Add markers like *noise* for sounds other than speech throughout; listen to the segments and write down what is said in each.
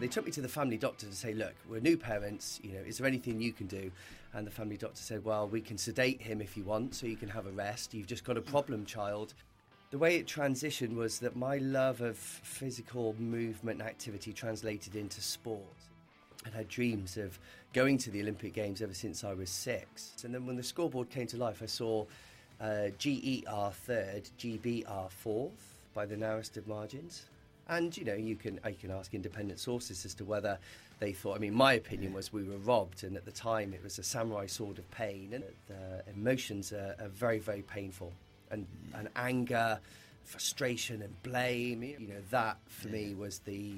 they took me to the family doctor to say, look, we're new parents, you know, is there anything you can do? And the family doctor said, well, we can sedate him if you want, so you can have a rest. You've just got a problem child. The way it transitioned was that my love of physical movement and activity translated into sport. I'd had dreams of going to the Olympic Games ever since I was six. And then when the scoreboard came to life, I saw uh, GER third, GBR fourth by the narrowest of margins. And you know, you can you can ask independent sources as to whether they thought. I mean, my opinion was we were robbed, and at the time it was a samurai sword of pain, and the emotions are, are very very painful, and and anger, frustration, and blame. You know, that for me was the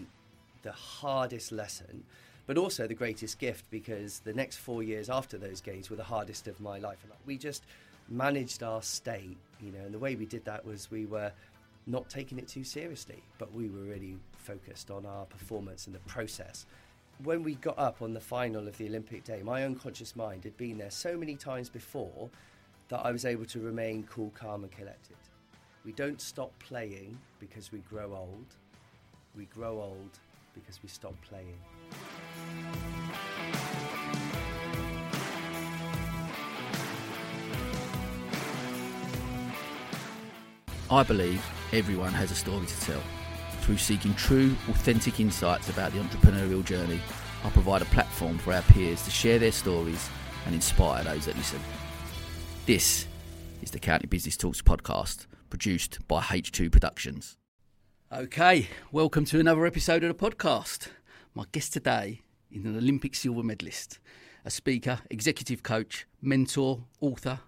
the hardest lesson but also the greatest gift because the next four years after those games were the hardest of my life. And we just managed our state, you know, and the way we did that was we were not taking it too seriously, but we were really focused on our performance and the process. When we got up on the final of the Olympic day, my unconscious mind had been there so many times before that I was able to remain cool, calm, and collected. We don't stop playing because we grow old. We grow old because we stop playing. I believe everyone has a story to tell. Through seeking true, authentic insights about the entrepreneurial journey, I provide a platform for our peers to share their stories and inspire those that listen. This is the County Business Talks podcast, produced by H2 Productions. Okay, welcome to another episode of the podcast. My guest today is an Olympic silver medalist, a speaker, executive coach, mentor, author,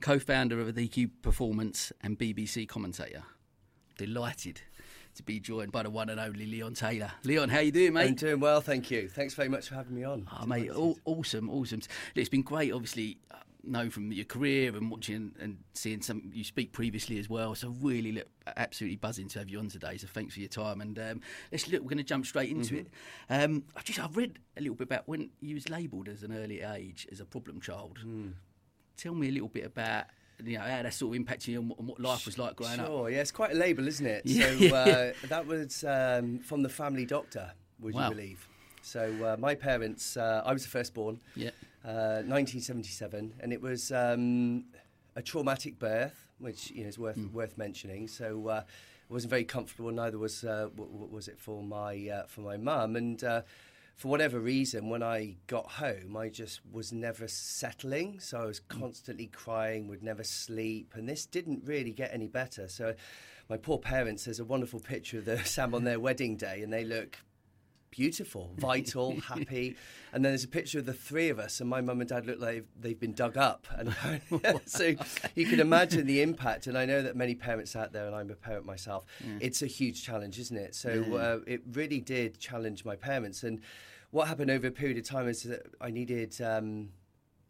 co founder of Adeki Performance, and BBC commentator. Delighted to be joined by the one and only Leon Taylor. Leon, how you doing, mate? I'm doing well, thank you. Thanks very much for having me on. Oh, mate, aw- awesome, awesome. It's been great, obviously, uh, know from your career and watching and seeing some you speak previously as well. So really, look, absolutely buzzing to have you on today. So thanks for your time. And um, let's look. We're going to jump straight into Mm-hmm. it. Um, I just I've read a little bit about when you was labelled as an early age as a problem child. Mm. Tell me a little bit about. You know how that sort of impacted you and what, life was like growing up. Sure, yeah, it's quite a label, isn't it? *laughs* Yeah, so yeah. uh, that was um, from the family doctor, would Wow. you believe? So uh, my parents, uh, I was the firstborn, Yeah. uh, 1977, and it was um, a traumatic birth, which you know is worth worth mentioning. So uh, it wasn't very comfortable. Neither was uh, w- w- was it for my uh, for my mum. And uh, for whatever reason, when I got home, I just was never settling. So I was mm. constantly crying, would never sleep, and this didn't really get any better. So my poor parents, there's a wonderful picture of the *laughs* Sam on their wedding day, and they look beautiful, *laughs* vital, happy. And then there's a picture of the three of us, and my mum and dad look like they've been dug up. And *laughs* *laughs* so you can imagine the impact. And I know that many parents out there, and I'm a parent myself, it's a huge challenge, isn't it? So uh, it really did challenge my parents. And what happened over a period of time is that I needed. Um,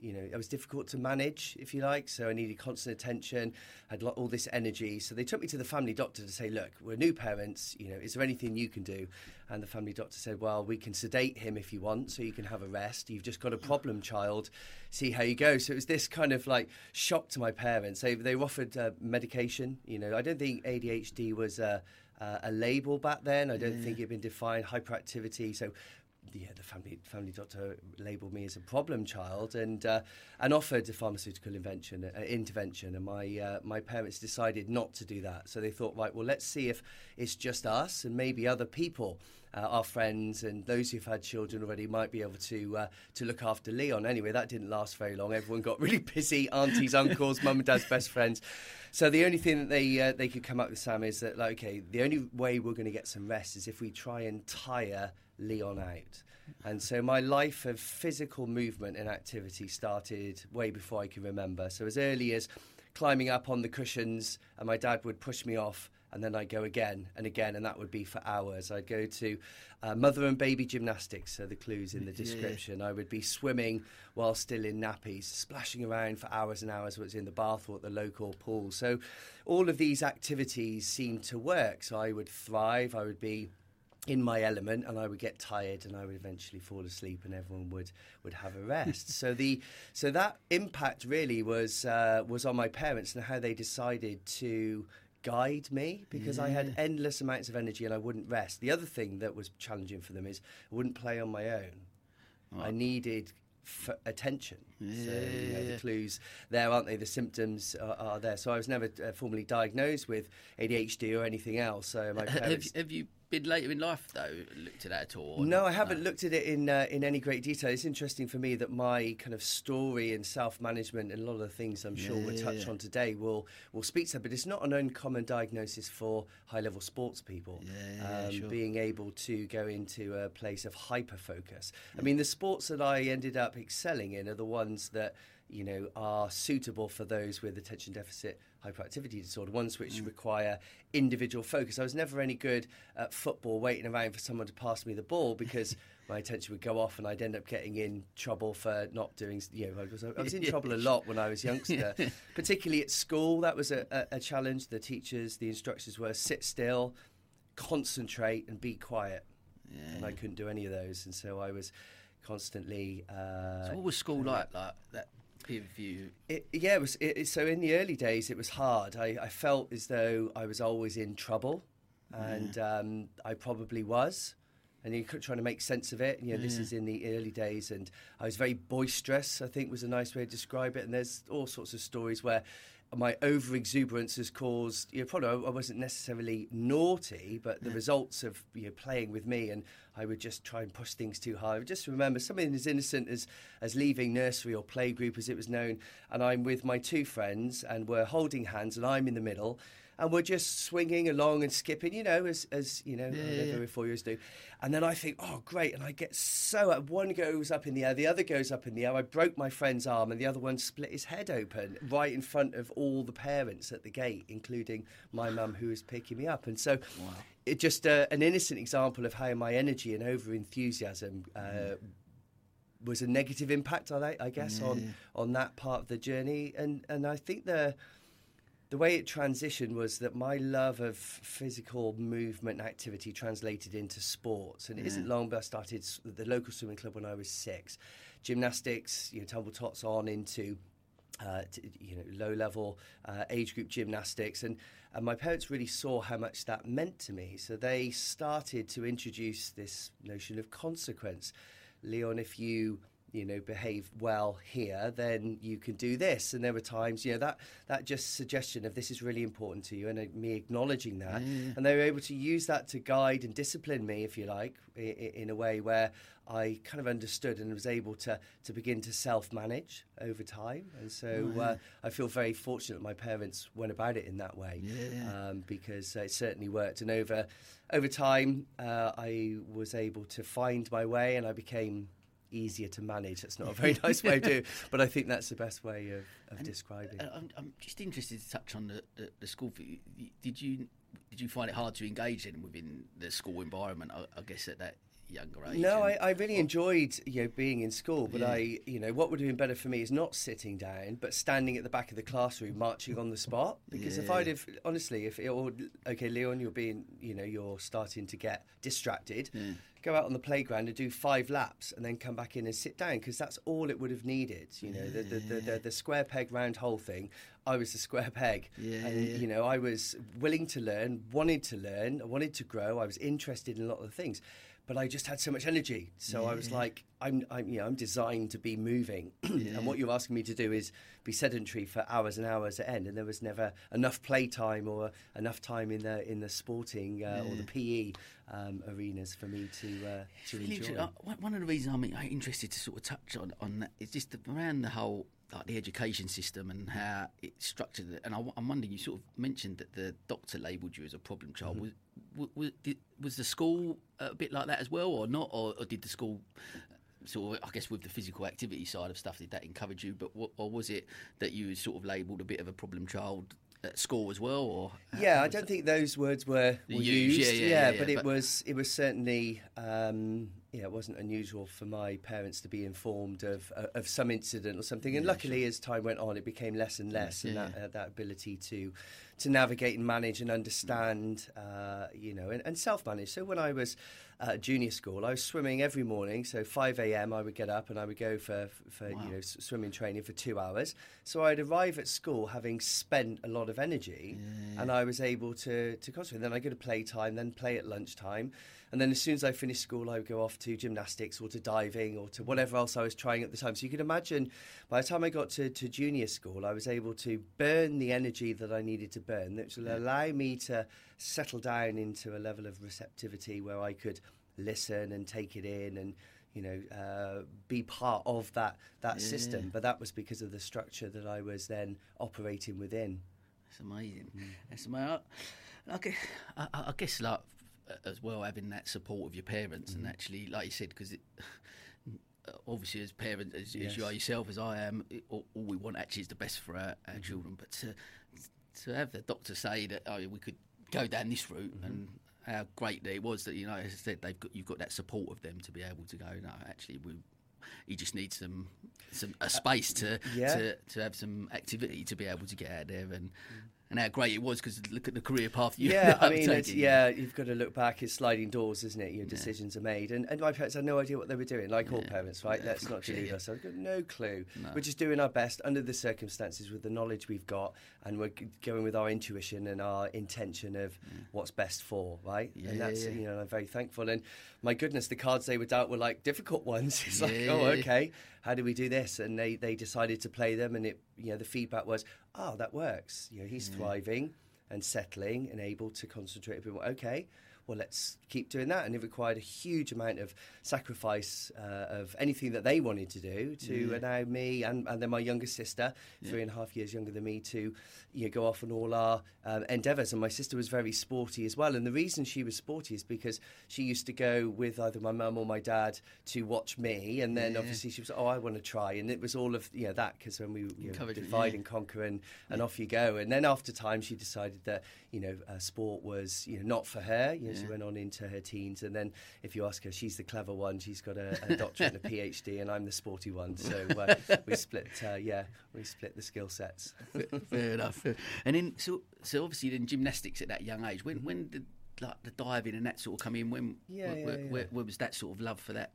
you know, it was difficult to manage, if you like. So I needed constant attention, had all this energy. So they took me to the family doctor to say, look, we're new parents. You know, is there anything you can do? And the family doctor said, well, we can sedate him if you want, so you can have a rest. You've just got a problem child. See how you go. So it was this kind of like shock to my parents. They they offered uh, medication. You know, I don't think ADHD was a uh, a label back then. I don't think it had been defined. Hyperactivity. So yeah, the family family doctor labelled me as a problem child and uh, and offered a pharmaceutical invention uh, intervention, and my uh, my parents decided not to do that. So they thought, right, well, let's see if it's just us and maybe other people, uh, our friends and those who've had children already might be able to uh, to look after Leon. Anyway, that didn't last very long. Everyone got really busy, aunties, uncles, mum and dad's best friends. So the only thing that they uh, they could come up with, Sam, is that like, okay, the only way we're going to get some rest is if we try and tire Leon out. And so my life of physical movement and activity started way before I can remember. So as early as climbing up on the cushions, and my dad would push me off, and then I'd go again and again, and that would be for hours. I'd go to uh, mother and baby gymnastics, so the clues in the description. I would be swimming while still in nappies, splashing around for hours and hours, whether it's in the bath or at the local pool. So all of these activities seemed to work. So I would thrive, I would be in my element and I would get tired and I would eventually fall asleep and everyone would would have a rest. so the so that impact really was uh, was on my parents and how they decided to guide me because I had endless amounts of energy and I wouldn't rest. The other thing that was challenging for them is I wouldn't play on my own. I needed f- attention. so, you know, the clues there, aren't they? The symptoms are, are there. So I was never uh, formally diagnosed with ADHD or anything else. So my have, parents. have you been later in life though looked at that at all? No, not? I haven't looked at it in uh, in any great detail. It's interesting for me that my kind of story and self management and a lot of the things I'm sure we'll touch yeah. on today will will speak to that. But it's not an uncommon diagnosis for high level sports people. Yeah, yeah, um, sure. Being able to go into a place of hyper focus. I mean, the sports that I ended up excelling in are the ones that you know are suitable for those with attention deficit hyperactivity disorder ones which Mm. require individual focus. I was never any good at football waiting around for someone to pass me the ball because *laughs* my attention would go off and i'd end up getting in trouble for not doing you know i was, I was in *laughs* trouble a lot when i was younger *laughs* particularly at school. That was a, a, a challenge. The teachers the instructors were sit still concentrate and be quiet. And i couldn't do any of those. And so i was constantly uh, So what was school like? Like that peer review? it, yeah, it was. It, so in the early days, it was hard. I, I felt as though I was always in trouble, and um, I probably was. And you're trying to make sense of it. You know, this is in the early days, and I was very boisterous. I think was a nice way to describe it. And there's all sorts of stories where my over exuberance has caused. You know, probably I wasn't necessarily naughty, but the results of you know playing with me, and I would just try and push things too hard. I just remember something as innocent as as leaving nursery or playgroup, as it was known, and I'm with my two friends, and we're holding hands, and I'm in the middle. And we're just swinging along and skipping, you know, as, as you know, every four years do. And then I think, oh, great. And I get so, one goes up in the air, the other goes up in the air. I broke my friend's arm, and the other one split his head open right in front of all the parents at the gate, including my mum who was picking me up. And so it just uh, an innocent example of how my energy and over enthusiasm uh, was a negative impact, I, I guess, on on that part of the journey. And and I think the the way it transitioned was that my love of physical movement and activity translated into sports. And it not long, but I started the local swimming club when I was six. Gymnastics, you know, tumble tots on into uh, t- you know, low level uh, age group gymnastics, and and my parents really saw how much that meant to me. So they started to introduce this notion of consequence. Leon, if you you know behave well here, then you can do this. And there were times, you know, that that just suggestion of this is really important to you, and uh, me acknowledging that, and they were able to use that to guide and discipline me, if you like, i- i- in a way where I kind of understood and was able to to begin to self manage over time. And so uh, I feel very fortunate my parents went about it in that way um, because it certainly worked. And over over time, uh, I was able to find my way, and I became easier to manage. That's not a *laughs* very nice way of doing, it, but I think that's the best way of, of describing. Uh, I'm, I'm just interested to touch on the, the, the school. Did you did you find it hard to engage in within the school environment? I, I guess at that younger age. No, I, I really enjoyed you know being in school, but I you know what would have been better for me is not sitting down, but standing at the back of the classroom, *laughs* marching on the spot. Because if I'd have honestly, if it, or okay, Leon, you're being you know you're starting to get distracted. Go out on the playground and do five laps, and then come back in and sit down because that's all it would have needed. You know, the, the, the, the, the square peg round hole thing. I was the square peg, Yeah, and yeah. you know I was willing to learn, wanted to learn, I wanted to grow. I was interested in a lot of the things but I just had so much energy. So I was like, I'm, I'm, you know, I'm designed to be moving, *clears throat* and what you're asking me to do is be sedentary for hours and hours at end. And there was never enough play time or enough time in the in the sporting uh, or the PE um, arenas for me to uh, to Really enjoy. one- of the reasons I'm I'm interested to sort of touch on on that is just around the whole like the education system and how it's structured. It. And I, am wondering, you sort of mentioned that the doctor labelled you as a problem child. Was was, was, did, was the school a bit like that as well, or not, or, or did the school? Sort of, I guess, with the physical activity side of stuff, did that encourage you? But what, or was it that you sort of labelled a bit of a problem child at school as well? Or Yeah, I don't think those words were, were Used, used. yeah, yeah, yeah, yeah, but it but- was it was certainly um, yeah, it wasn't unusual for my parents to be informed of uh, of some incident or something. And luckily, as time went on, it became less and less, and yeah, that uh, that ability to to navigate and manage and understand, uh, you know, and, and self manage. So when I was at junior school, I was swimming every morning. So 5 a.m. I would get up and I would go for, for wow. you know swimming training for two hours. So I'd arrive at school having spent a lot of energy, yeah. and I was able to to concentrate. Then I go to playtime, then play at lunchtime. And then as soon as I finished school, I would go off to gymnastics or to diving or to whatever else I was trying at the time. So you can imagine by the time I got to, to junior school, I was able to burn the energy that I needed to burn, which will allow me to settle down into a level of receptivity where I could listen and take it in and you know, uh, be part of that that yeah. system. But that was because of the structure that I was then operating within. That's amazing. Mm. That's amazing. I, I, I, guess like as well having that support of your parents mm. and actually, like you said, because it. *laughs* obviously as parents, as, yes. as, you are yourself, as I am, it, all, all, we want actually is the best for our, our mm. children. But to to have the doctor say that oh, we could go down this route mm-hmm. and how great it was that you know, as I said, they've got you've got that support of them to be able to go. No, actually, we he just needs some some a space to yeah. to to have some activity to be able to get out there and mm and how great it was because look at the career path you yeah *laughs* I mean yeah you've got to look back it's sliding doors isn't it? Your decisions yeah. are made and, and my parents had no idea what they were doing like yeah. all parents right? Yeah, let's not delude got no clue. No. we're just doing our best under the circumstances with the knowledge we've got and we're going with our intuition and our intention of what's best for right? And that's you know I'm very thankful and my goodness the cards they were dealt were like difficult ones *laughs* it's like oh okay how do we do this and they they decided to play them and it you know the feedback was oh, that works. You know, he's yeah. thriving and settling and able to concentrate a bit more. Okay, well, let's keep doing that. And it required a huge amount of sacrifice uh, of anything that they wanted to do to yeah. allow me and, and then my younger sister, yeah. three and a half years younger than me, to you know, go off on all our um, endeavours. And my sister was very sporty as well. And the reason she was sporty is because she used to go with either my mum or my dad to watch me. And then yeah. obviously she was, oh, I want to try. And it was all of you know, that because when we you know, divide and conquer and, and off you go. And then after time, she decided that you know uh, sport was you know not for her. You know, she went on into her teens, and then if you ask her, she's the clever one. She's got a, a doctorate and a PhD, and I'm the sporty one. So uh, we split. Uh, yeah, we split the skill sets. *laughs* Fair enough. And then so so obviously then gymnastics at that young age. When when did like the diving and that sort of come in? When yeah, where, yeah, yeah. Where, where, was that sort of love for that?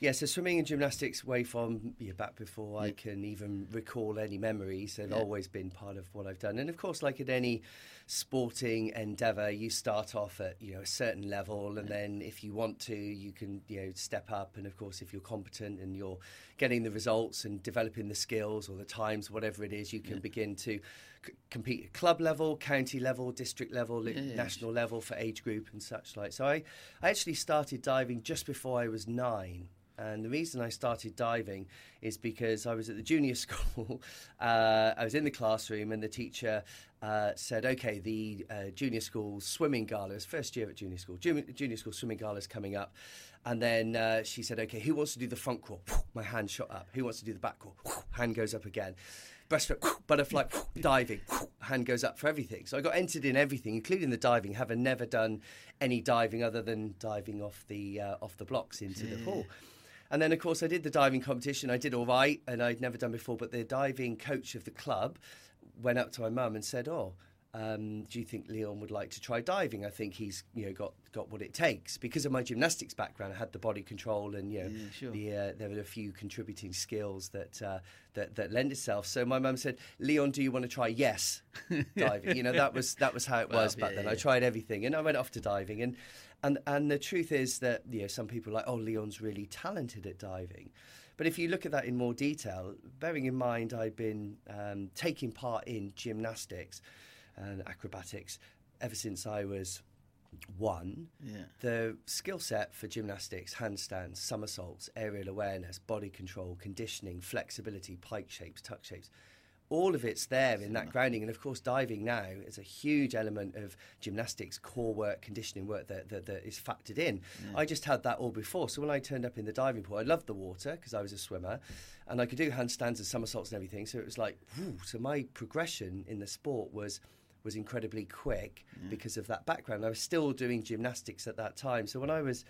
Yeah, so swimming and gymnastics way from yeah, back before yeah. I can even recall any memories. They've always been part of what I've done. And of course, like at any sporting endeavour, you start off at you know a certain level, and then if you want to, you can you know step up. And of course, if you're competent and you're getting the results and developing the skills or the times, whatever it is, you can begin to c- compete at club level, county level, district level, yeah, national yeah. level for age group and such like. So I, I actually started diving just before I was nine. And the reason I started diving is because I was at the junior *laughs* school. Uh, I was in the classroom, and the teacher uh, said, "Okay, the uh, junior school swimming gala is first year at junior school. Junior, junior school swimming gala is coming up." And then uh, she said, "Okay, who wants to do the front crawl?" My hand shot up. Who wants to do the back crawl? Hand goes up again breaststroke, butterfly, diving, hand goes up for everything. So I got entered in everything, including the diving, having never done any diving other than diving off the uh, off the blocks into yeah. the pool. And then, of course, I did the diving competition. I did all right, and I'd never done before. But the diving coach of the club went up to my mum and said, "Oh, um, do you think Leon would like to try diving? I think he's you know got got what it takes because of my gymnastics background. I had the body control and you know yeah, sure. the, uh, there were a few contributing skills that uh, that that lend itself. So my mum said, "Leon, do you want to try?" Yes, diving. you know that was that was how it *laughs* well, was back yeah, then. Yeah. I tried everything and I went off to diving and and and the truth is that you know some people are like, "Oh, Leon's really talented at diving." But if you look at that in more detail, bearing in mind I've been um, taking part in gymnastics and acrobatics ever since I was one. Yeah. The skill set for gymnastics, handstands, somersaults, aerial awareness, body control, conditioning, flexibility, pike shapes, tuck shapes. All of it's there in that grounding, and of course, diving now is a huge element of gymnastics, core work, conditioning work that, that, that is factored in. Yeah. I just had that all before, so when I turned up in the diving pool, I loved the water because I was a swimmer, and I could do handstands and somersaults and everything. So it was like, whew, so my progression in the sport was was incredibly quick yeah. because of that background. I was still doing gymnastics at that time. So when I was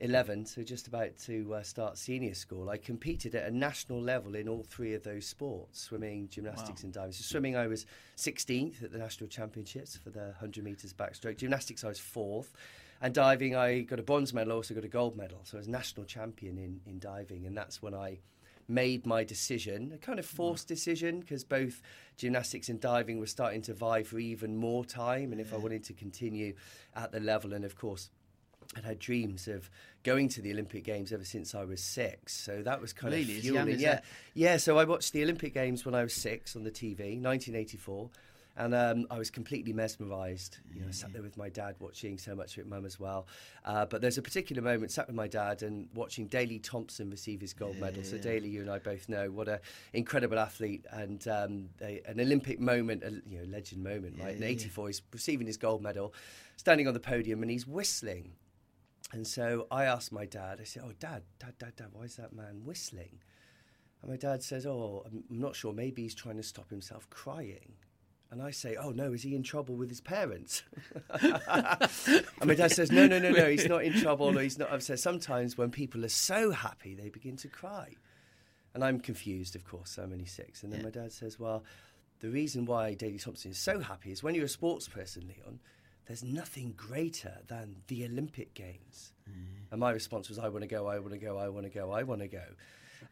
11, so just about to uh, start senior school, I competed at a national level in all three of those sports swimming, gymnastics, wow. and diving. So, swimming, I was 16th at the national championships for the 100 metres backstroke. Gymnastics, I was fourth. And diving, I got a bronze medal, also got a gold medal. So, I was national champion in, in diving, and that's when I made my decision, a kind of forced decision, because both gymnastics and diving were starting to vie for even more time. And if I wanted to continue at the level, and of course, I'd had dreams of going to the Olympic Games ever since I was six. So that was kind really? of fueling. Yeah, that? yeah. So I watched the Olympic Games when I was six on the TV, 1984. And um, I was completely mesmerised. You know, I sat there with my dad watching so much of it, mum as well. Uh, but there's a particular moment, sat with my dad and watching Daley Thompson receive his gold yeah, medal. So Daley, you and I both know what an incredible athlete and um, a, an Olympic moment, a you know legend moment, right? In '84, he's receiving his gold medal, standing on the podium, and he's whistling. And so I asked my dad, I said, Oh, dad, dad, dad, dad, why is that man whistling? And my dad says, Oh, I'm not sure. Maybe he's trying to stop himself crying. And I say, Oh, no, is he in trouble with his parents? *laughs* and my dad says, No, no, no, no, he's not in trouble or he's not upset. Sometimes when people are so happy, they begin to cry. And I'm confused, of course, I'm only six. And then yeah. my dad says, Well, the reason why Daley Thompson is so happy is when you're a sports person, Leon, there's nothing greater than the Olympic Games. Mm. And my response was, I want to go, I want to go, I want to go, I want to go.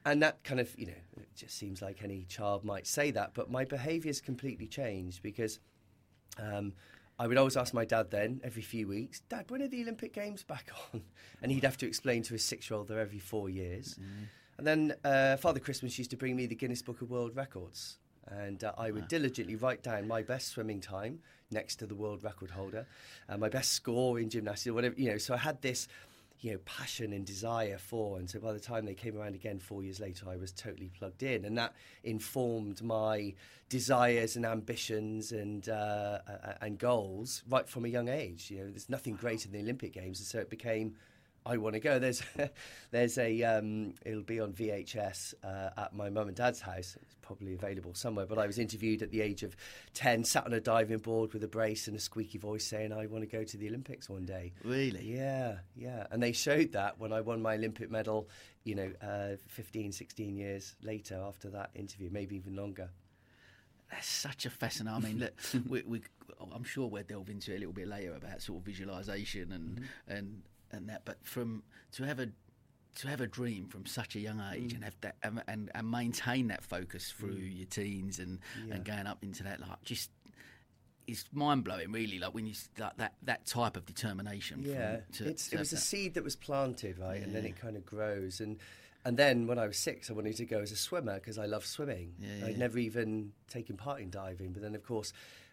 And that kind of, you know, it just seems like any child might say that. But my behaviour's completely changed because um, I would always ask my dad then, every few weeks, Dad, when are the Olympic Games back *laughs* on? And he'd have to explain to his six year old they're every four years. Mm. And then uh, Father Christmas used to bring me the Guinness Book of World Records. And uh, I would wow. diligently write down my best swimming time next to the world record holder, uh, my best score in gymnastics, or whatever, you know. So I had this, you know, passion and desire for. And so by the time they came around again four years later, I was totally plugged in. And that informed my desires and ambitions and, uh, and goals right from a young age. You know, there's nothing greater than the Olympic Games. And so it became I want to go. There's *laughs* there's a um, it'll be on VHS uh, at my mum and dad's house. It's probably available somewhere. But I was interviewed at the age of ten, sat on a diving board with a brace and a squeaky voice, saying I want to go to the Olympics one day. Really? Yeah, yeah. And they showed that when I won my Olympic medal. You know, uh, 15, 16 years later after that interview, maybe even longer. That's such a fascinating. I mean, look, *laughs* we, we, I'm sure we'll delve into it a little bit later about sort of visualization and mm-hmm. and and that. But from to have a to have a dream from such a young age mm. and have that and, and, and, maintain that focus through mm. your teens and yeah. and going up into that like just it's mind blowing, really. Like when you like that that type of determination. Yeah, to, it was that. a seed that was planted, right, yeah. and then it kind of grows. And and then when I was six, I wanted to go as a swimmer because I love swimming. Yeah, I'd never even taken part in diving, but then of course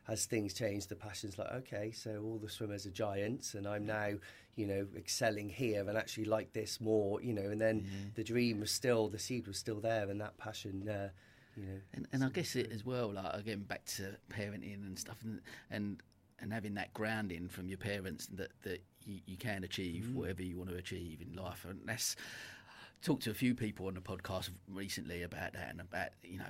as things change, the passion's like, okay, so all the swimmers are giants, and I'm now, you know, excelling here and actually like this more, you know. And then mm-hmm. the dream was still, the seed was still there, and that passion, uh, you know. And, and I guess it as well, like again back to parenting and stuff, and and, and having that grounding from your parents that that you, you can achieve mm. whatever you want to achieve in life, and that's talked to a few people on the podcast recently about that and about you know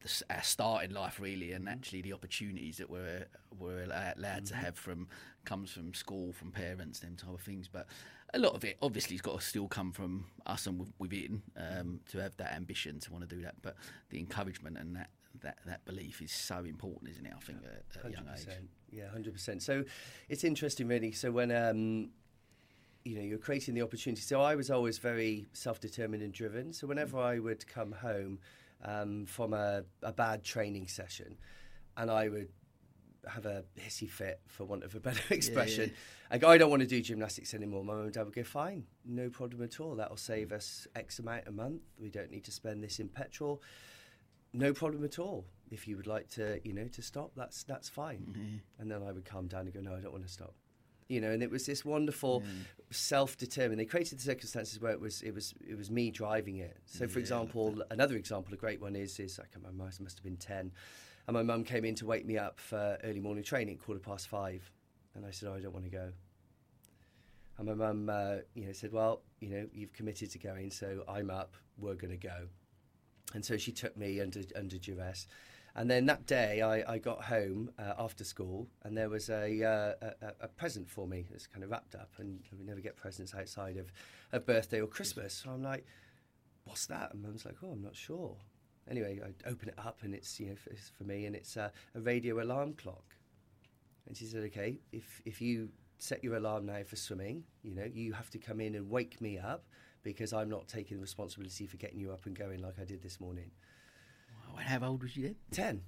the, our start in life really and actually the opportunities that we're we're allowed mm-hmm. to have from comes from school from parents them type of things but a lot of it obviously has got to still come from us and within um, to have that ambition to want to do that but the encouragement and that that, that belief is so important, isn't it? I think at, at a young age. Yeah, hundred percent. So it's interesting, really. So when um, you know you're creating the opportunity. So I was always very self-determined and driven. So whenever I would come home um, from a, a bad training session, and I would have a hissy fit, for want of a better *laughs* expression. Yeah, yeah. I go, I don't want to do gymnastics anymore. My mum and dad would go, fine, no problem at all. That'll save us X amount a month. We don't need to spend this in petrol. No problem at all. If you would like to, you know, to stop, that's that's fine. Mm-hmm. And then I would calm down and go, no, I don't want to stop you know, and it was this wonderful mm. self-determined. They created the circumstances where it was it was it was me driving it. So, for yeah, example, another example, a great one is is I can't remember, I must have been ten, and my mum came in to wake me up for early morning training, quarter past five, and I said, "Oh, I don't want to go." And my mum, uh, you know, said, "Well, you know, you've committed to going, so I'm up. We're going to go." And so she took me under under duress And then that day, I, I got home uh, after school, and there was a, uh, a, a present for me. It's kind of wrapped up, and we never get presents outside of a birthday or Christmas. So I'm like, "What's that?" And Mum's like, "Oh, I'm not sure." Anyway, I open it up, and it's you know for, it's for me, and it's uh, a radio alarm clock. And she said, "Okay, if if you set your alarm now for swimming, you know you have to come in and wake me up." Because I'm not taking the responsibility for getting you up and going like I did this morning. Wow, how old was you then? 10.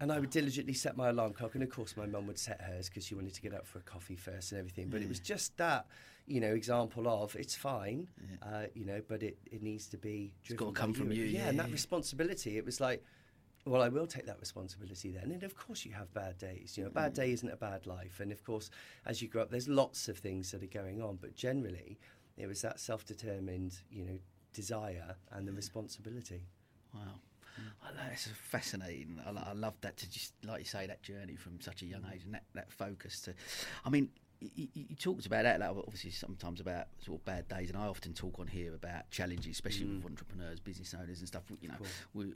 And I would diligently set my alarm clock, and of course, my mum would set hers because she wanted to get up for a coffee first and everything. But it was just that, you know, example of it's fine, uh, you know, but it, it needs to be. It's driven by come from you, Yeah, yeah, and that responsibility. It was like, well, I will take that responsibility then. And of course, you have bad days. You know, a bad day isn't a bad life. And of course, as you grow up, there's lots of things that are going on. But generally, it was that self-determined, you know, desire and the responsibility. Wow. It's fascinating. I, I love that to just, like you say, that journey from such a young age and that, that focus to. I mean, you, you talked about that, like, obviously, sometimes about sort of bad days, and I often talk on here about challenges, especially with mm. entrepreneurs, business owners, and stuff. You know, we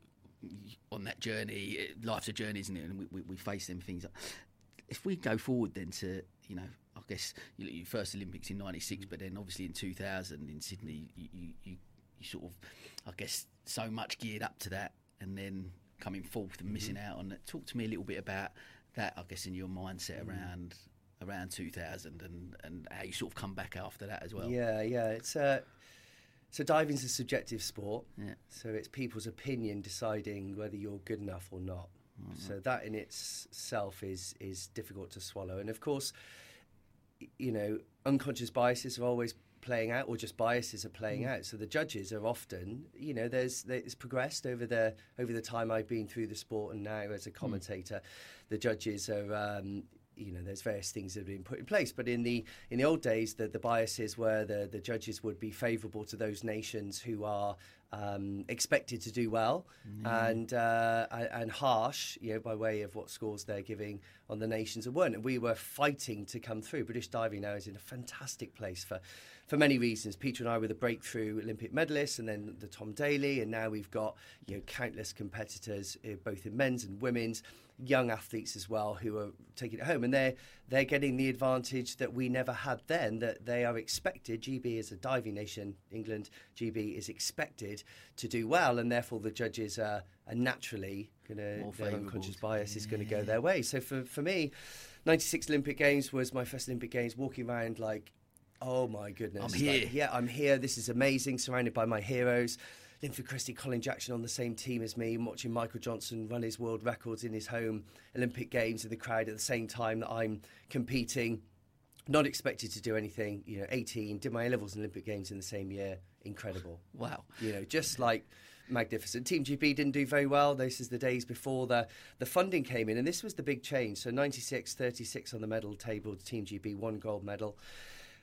on that journey, life's a journey, isn't it? And we, we, we face them things. If we go forward then to, you know, I guess you, your first Olympics in '96, mm. but then obviously in 2000 in Sydney, you, you, you sort of, I guess, so much geared up to that, and then coming fourth and missing mm-hmm. out on it. Talk to me a little bit about that, I guess, in your mindset mm-hmm. around around 2000 and, and how you sort of come back after that as well. Yeah, yeah. It's uh, so diving's a subjective sport. Yeah. So it's people's opinion deciding whether you're good enough or not. Mm-hmm. So that in itself is is difficult to swallow. And of course, you know, unconscious biases have always playing out, or just biases are playing out. So the judges are often, you know, there's it's progressed over the over the time I've been through the sport, and now as a commentator, the judges are. Um, you know, there's various things that have been put in place, but in the in the old days, the, the biases were the the judges would be favourable to those nations who are um, expected to do well, and uh, and and harsh, you know, by way of what scores they're giving on the nations that weren't. And we were fighting to come through. British diving now is in a fantastic place for for many reasons. Peter and I were the breakthrough Olympic medalists, and then the Tom Daley, and now we've got you know countless competitors, uh, both in men's and women's, young athletes as well, who are taking it home, and they're they're getting the advantage that we never had then. That they are expected. GB is a diving nation. England GB is expected to do well, and therefore the judges are, are naturally going to their unconscious bias is going to go their way. So for for me. 96 Olympic Games was my first Olympic Games, walking around like, oh my goodness. I'm Like, here. yeah, I'm here. This is amazing. Surrounded by my heroes. Linford Christie, Colin Jackson on the same team as me, watching Michael Johnson run his world records in his home Olympic Games in the crowd at the same time that I'm competing. Not expected to do anything. You know, 18, did my A levels and Olympic Games in the same year. Incredible. Wow. You know, just like magnificent. Team GB didn't do very well. This is the days before the the funding came in, and this was the big change. So 96, 36 on the medal table. Team GB one gold medal,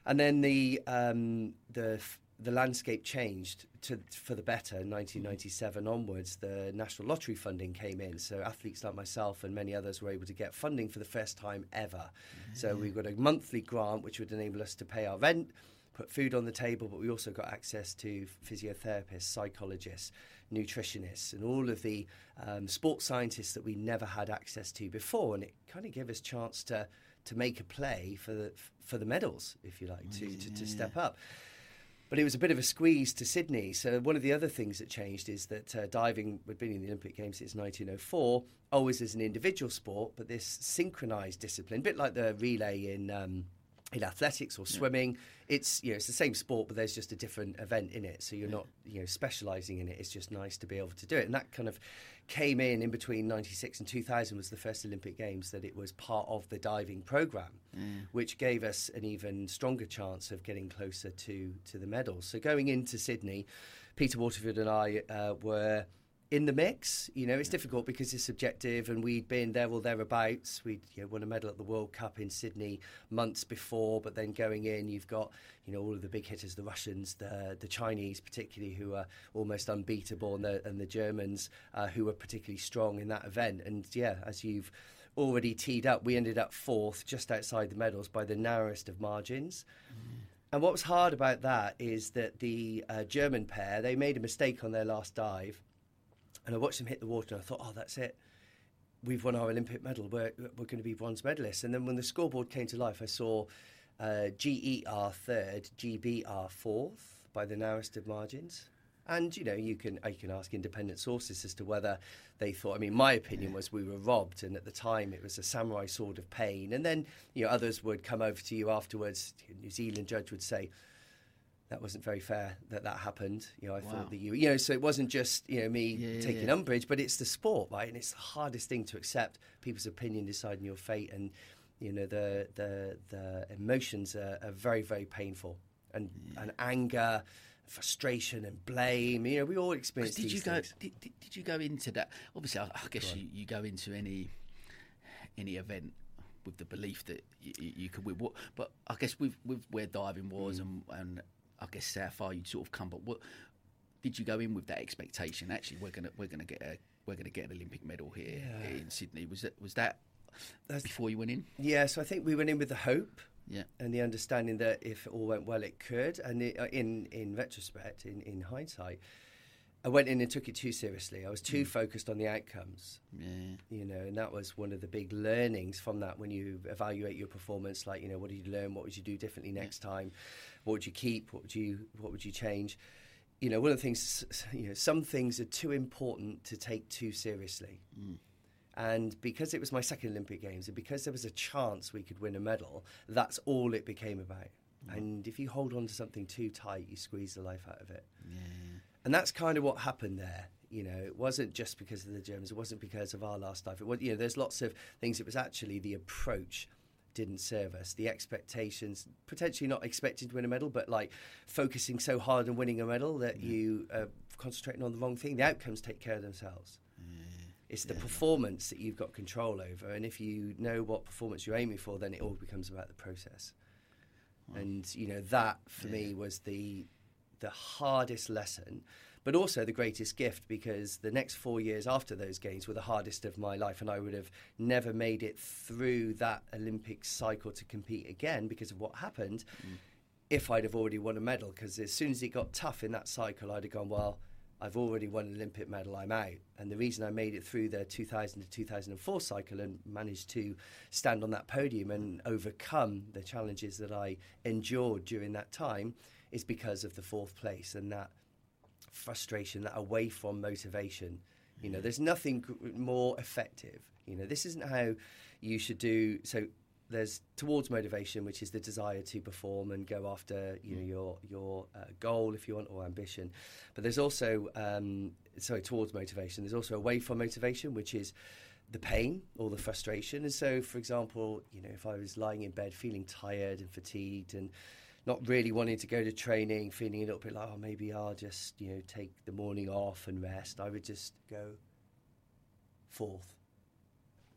and then the um, the the landscape changed to for the better in 1997 onwards. The national lottery funding came in so athletes like myself and many others were able to get funding for the first time ever. So we got a monthly grant which would enable us to pay our rent put food on the table but we also got access to physiotherapists psychologists nutritionists and all of the um, sports scientists that we never had access to before. And it kind of gave us chance to to make a play for the for the medals if you like to, to, to step up but it was a bit of a squeeze to Sydney. So one of the other things that changed is that uh, diving had been in the Olympic Games since 1904, always as an individual sport, but this synchronized discipline, a bit like the relay in. Um, in athletics or swimming, it's you know it's the same sport, but there's just a different event in it. So you're not you know specialising in it. It's just nice to be able to do it, and that kind of came in in between '96 and 2000 was the first Olympic Games that it was part of the diving program, which gave us an even stronger chance of getting closer to to the medals. So going into Sydney, Peter Waterfield and I uh, were in the mix. You know, it's difficult because it's subjective, and we'd been there or thereabouts. We'd you know, won a medal at the World Cup in Sydney months before, but then going in, you've got you know all of the big hitters, the Russians, the the Chinese, particularly who are almost unbeatable, and the and the Germans uh, who were particularly strong in that event. And yeah, as you've already teed up, we ended up fourth, just outside the medals by the narrowest of margins. And what was hard about that is that the uh, German pair they made a mistake on their last dive, and I watched them hit the water, and I thought, oh, that's it. we've won our Olympic medal. We're, we're going to be bronze medalists. And then when the scoreboard came to life, I saw uh, GER third, GBR fourth by the narrowest of margins. And you know, you can you can ask independent sources as to whether they thought. I mean, my opinion was we were robbed, and at the time it was a samurai sword of pain. And then you know, others would come over to you afterwards. New Zealand judge would say, that wasn't very fair that that happened. You know, I wow. thought that you, you know, so it wasn't just you know me yeah, taking yeah. umbrage, but it's the sport, right? And it's the hardest thing to accept people's opinion deciding your fate, and you know the the the emotions are, are very very painful, and yeah. and anger, frustration, and blame. You know, we all experience. Did you go? Did, did, did, you go into that? Obviously, I, I guess you, you go into any any event with the belief that you, you could win. But I guess with, with where diving was mm. and, and I guess how far you'd sort of come. But what did you go in with that expectation? Actually, we're gonna we're gonna get a we're gonna get an Olympic medal here yeah. in Sydney. Was that was that That's, before you went in? Yeah, so I think we went in with the hope. Yeah. And the understanding that if it all went well, it could. And it, uh, in in retrospect, in, in hindsight, I went in and took it too seriously. I was too mm. focused on the outcomes. Yeah. You know, and that was one of the big learnings from that when you evaluate your performance. Like, you know, what did you learn? What would you do differently next yeah. time? What would you keep? What would you What would you change? You know, one of the things. You know, some things are too important to take too seriously. Mm. And because it was my second Olympic Games, and because there was a chance we could win a medal, that's all it became about. Mm. And if you hold on to something too tight, you squeeze the life out of it. Yeah. And that's kind of what happened there. You know, it wasn't just because of the Germans. It wasn't because of our last life. It was, you know, there's lots of things. It was actually the approach didn't serve us. The expectations, potentially not expecting to win a medal, but like focusing so hard on winning a medal that yeah. you are concentrating on the wrong thing. The outcomes take care of themselves. Yeah. It's the yeah, performance that you've got control over, and if you know what performance you're aiming for, then it all becomes about the process. And you know that for me was the the hardest lesson, but also the greatest gift because the next four years after those games were the hardest of my life, and I would have never made it through that Olympic cycle to compete again because of what happened. Mm. If I'd have already won a medal, because as soon as it got tough in that cycle, I'd have gone, well, I've already won an Olympic medal, I'm out. And the reason I made it through the 2000 to 2004 cycle and managed to stand on that podium and overcome the challenges that I endured during that time is because of the fourth place and that frustration, that away from motivation. You know, there's nothing more effective. You know, this isn't how you should do. So there's towards motivation, which is the desire to perform and go after you know your your uh, goal if you want or ambition. But there's also um, sorry towards motivation. There's also away from motivation, which is the pain or the frustration. And so, for example, you know, if I was lying in bed feeling tired and fatigued and not really wanting to go to training, feeling a little bit like, oh, maybe I'll just, you know, take the morning off and rest. I would just go fourth.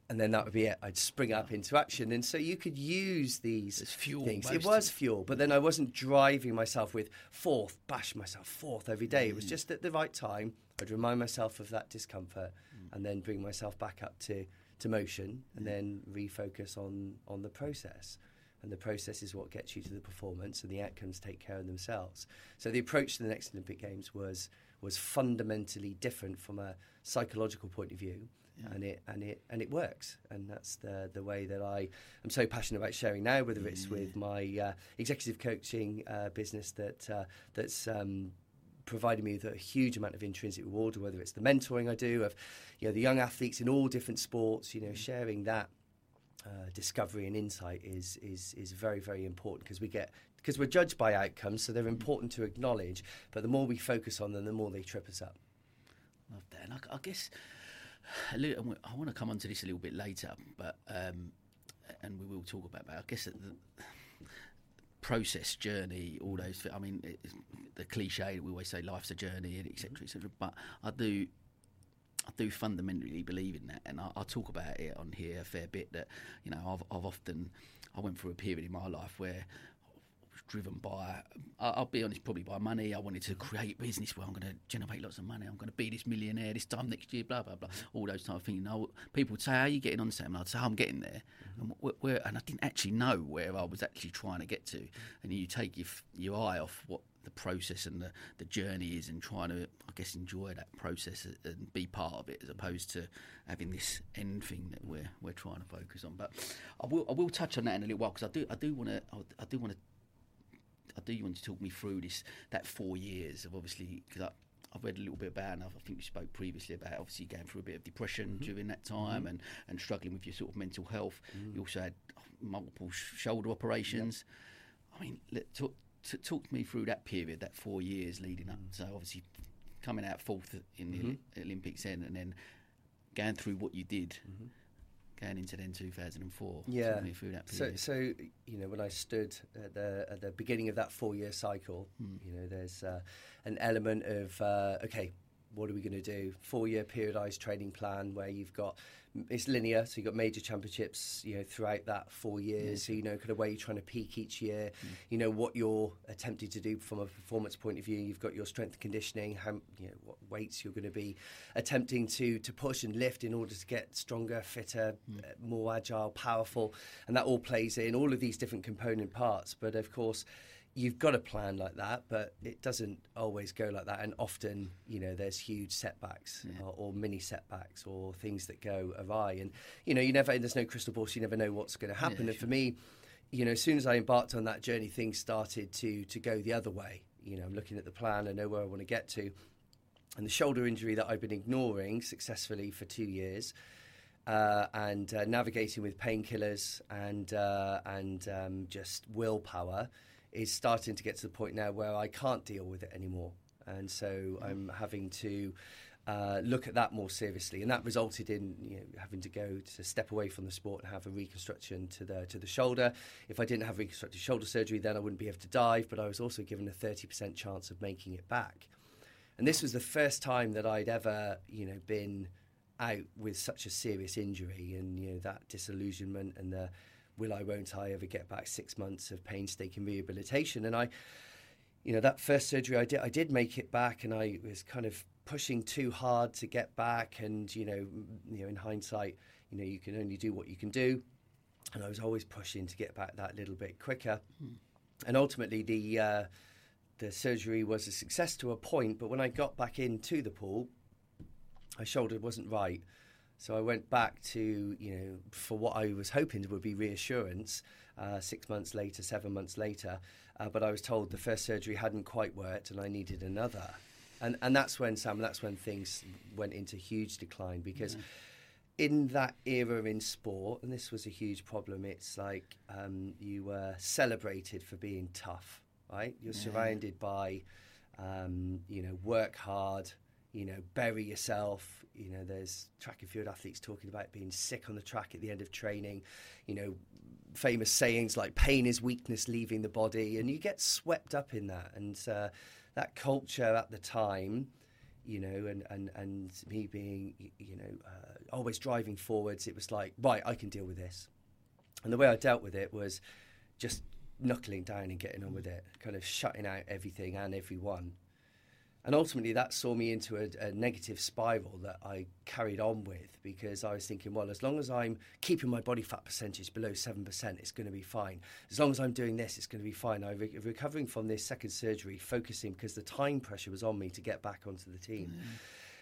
And then that would be it. I'd spring up into action. And so you could use these fuel things. It was fuel, but then I wasn't driving myself with fourth, bash myself fourth every day. Mm. It was mm. just at the right time. I'd remind myself of that discomfort mm. and then bring myself back up to, to motion and mm. then refocus on, on the process and the process is what gets you to the performance, and the outcomes take care of themselves. So the approach to the next Olympic Games was was fundamentally different from a psychological point of view. Yeah. And it and it and it works, and that's the the way that I am so passionate about sharing now. Whether it's with my uh, executive coaching uh, business that uh, that's um, provided me with a huge amount of intrinsic reward, or whether it's the mentoring I do of you know the young athletes in all different sports, you know, mm. sharing that uh, discovery and insight is is is very very important because we get because we're judged by outcomes, so they're important to acknowledge. But the more we focus on them, the more they trip us up. Love that. And I, I guess little, I want to come on to this a little bit later, but um, and we will talk about that. I guess the process, journey, all those. I mean, the cliche we always say, life's a journey, and etc., etc. But I do I do fundamentally believe in that, and I, I, talk about it on here a fair bit. That you know, I've, I've often I went through a period in my life where I was driven by, I'll be honest, probably by money. I wanted to create business where I'm going to generate lots of money. I'm going to be this millionaire this time next year. Blah blah blah. All those type of things. You know, people would say, "How are you getting on, Sam?" And I'd say, "I'm getting there." Mm-hmm. And, where, and I didn't actually know where I was actually trying to get to. And you take your your eye off what the process and the, the journey is, and trying to, I guess, enjoy that process and be part of it, as opposed to having this end thing that we're we're trying to focus on. But I will I will touch on that in a little while because I do I do want to I do want to I do want to talk me through this that four years of obviously because I've read a little bit about, and I think we spoke previously about obviously going through a bit of depression mm-hmm. during that time mm-hmm. and, and struggling with your sort of mental health. Mm. You also had multiple sh- shoulder operations. Yep. I mean, let, talk, t- talk me through that period, that four years leading up. Mm. So obviously coming out fourth in the mm-hmm. Olympics then, and then going through what you did. Mm-hmm going into then 2004. Yeah. through that So, so you know, when I stood at the at the beginning of that four year cycle, mm. you know, there's uh, an element of uh, okay, what are we going to do? Four year periodized training plan where you've got it's linear, so you've got major championships, you know, throughout that four years. So you know, kind of where you're trying to peak each year. Mm. You know what you're attempting to do from a performance point of view. You've got your strength and conditioning, how you know what weights you're going to be attempting to to push and lift in order to get stronger, fitter, mm. uh, more agile, powerful, and that all plays in all of these different component parts. But of course you've got a plan like that, but it doesn't always go like that. And often, you know, there's huge setbacks yeah. or, or, mini setbacks or things that go awry. And, you know, you never, there's no crystal ball, so you never know what's going to happen. Yeah, and sure. for me, you know, as soon as I embarked on that journey, things started to, to go the other way. You know, I'm looking at the plan, I know where I want to get to. And the shoulder injury that I've been ignoring successfully for two years. Uh, and uh, navigating with painkillers and uh, and um, just willpower, is starting to get to the point now where I can't deal with it anymore. And so mm. I'm having to uh, look at that more seriously, and that resulted in you know, having to go to step away from the sport and have a reconstruction to the to the shoulder. If I didn't have reconstructive shoulder surgery, then I wouldn't be able to dive. But I was also given a thirty percent chance of making it back, and this was the first time that I'd ever you know been out with such a serious injury, and you know that disillusionment and the will I, won't I ever get back six months of painstaking rehabilitation? And I, you know, that first surgery I did, I did make it back, and I was kind of pushing too hard to get back. And you know, you know, in hindsight, you know, you can only do what you can do. And I was always pushing to get back that little bit quicker. Hmm. And ultimately, the uh, the surgery was a success to a point. But when I got back into the pool, my shoulder wasn't right. So I went back to, you know, for what I was hoping would be reassurance uh, six months later, seven months later. Uh, but I was told the first surgery hadn't quite worked and I needed another. And, and that's when, Sam, that's when things went into huge decline because yeah. in that era in sport, and this was a huge problem, it's like um, you were celebrated for being tough, right? You're yeah. surrounded by, um, you know, work hard, you know, bury yourself. You know, there's track and field athletes talking about being sick on the track at the end of training. You know, famous sayings like "pain is weakness leaving the body," and you get swept up in that. And uh, that culture at the time, you know, and and and me being, you know, uh, always driving forwards. It was like, right, I can deal with this. And the way I dealt with it was just knuckling down and getting on with it, kind of shutting out everything and everyone and ultimately, that saw me into a, a, negative spiral that I carried on with because I was thinking, well, as long as I'm keeping my body fat percentage below 7%, it's going to be fine. As long as I'm doing this, it's going to be fine. I re- recovering from this second surgery, focusing because the time pressure was on me to get back onto the team. Mm.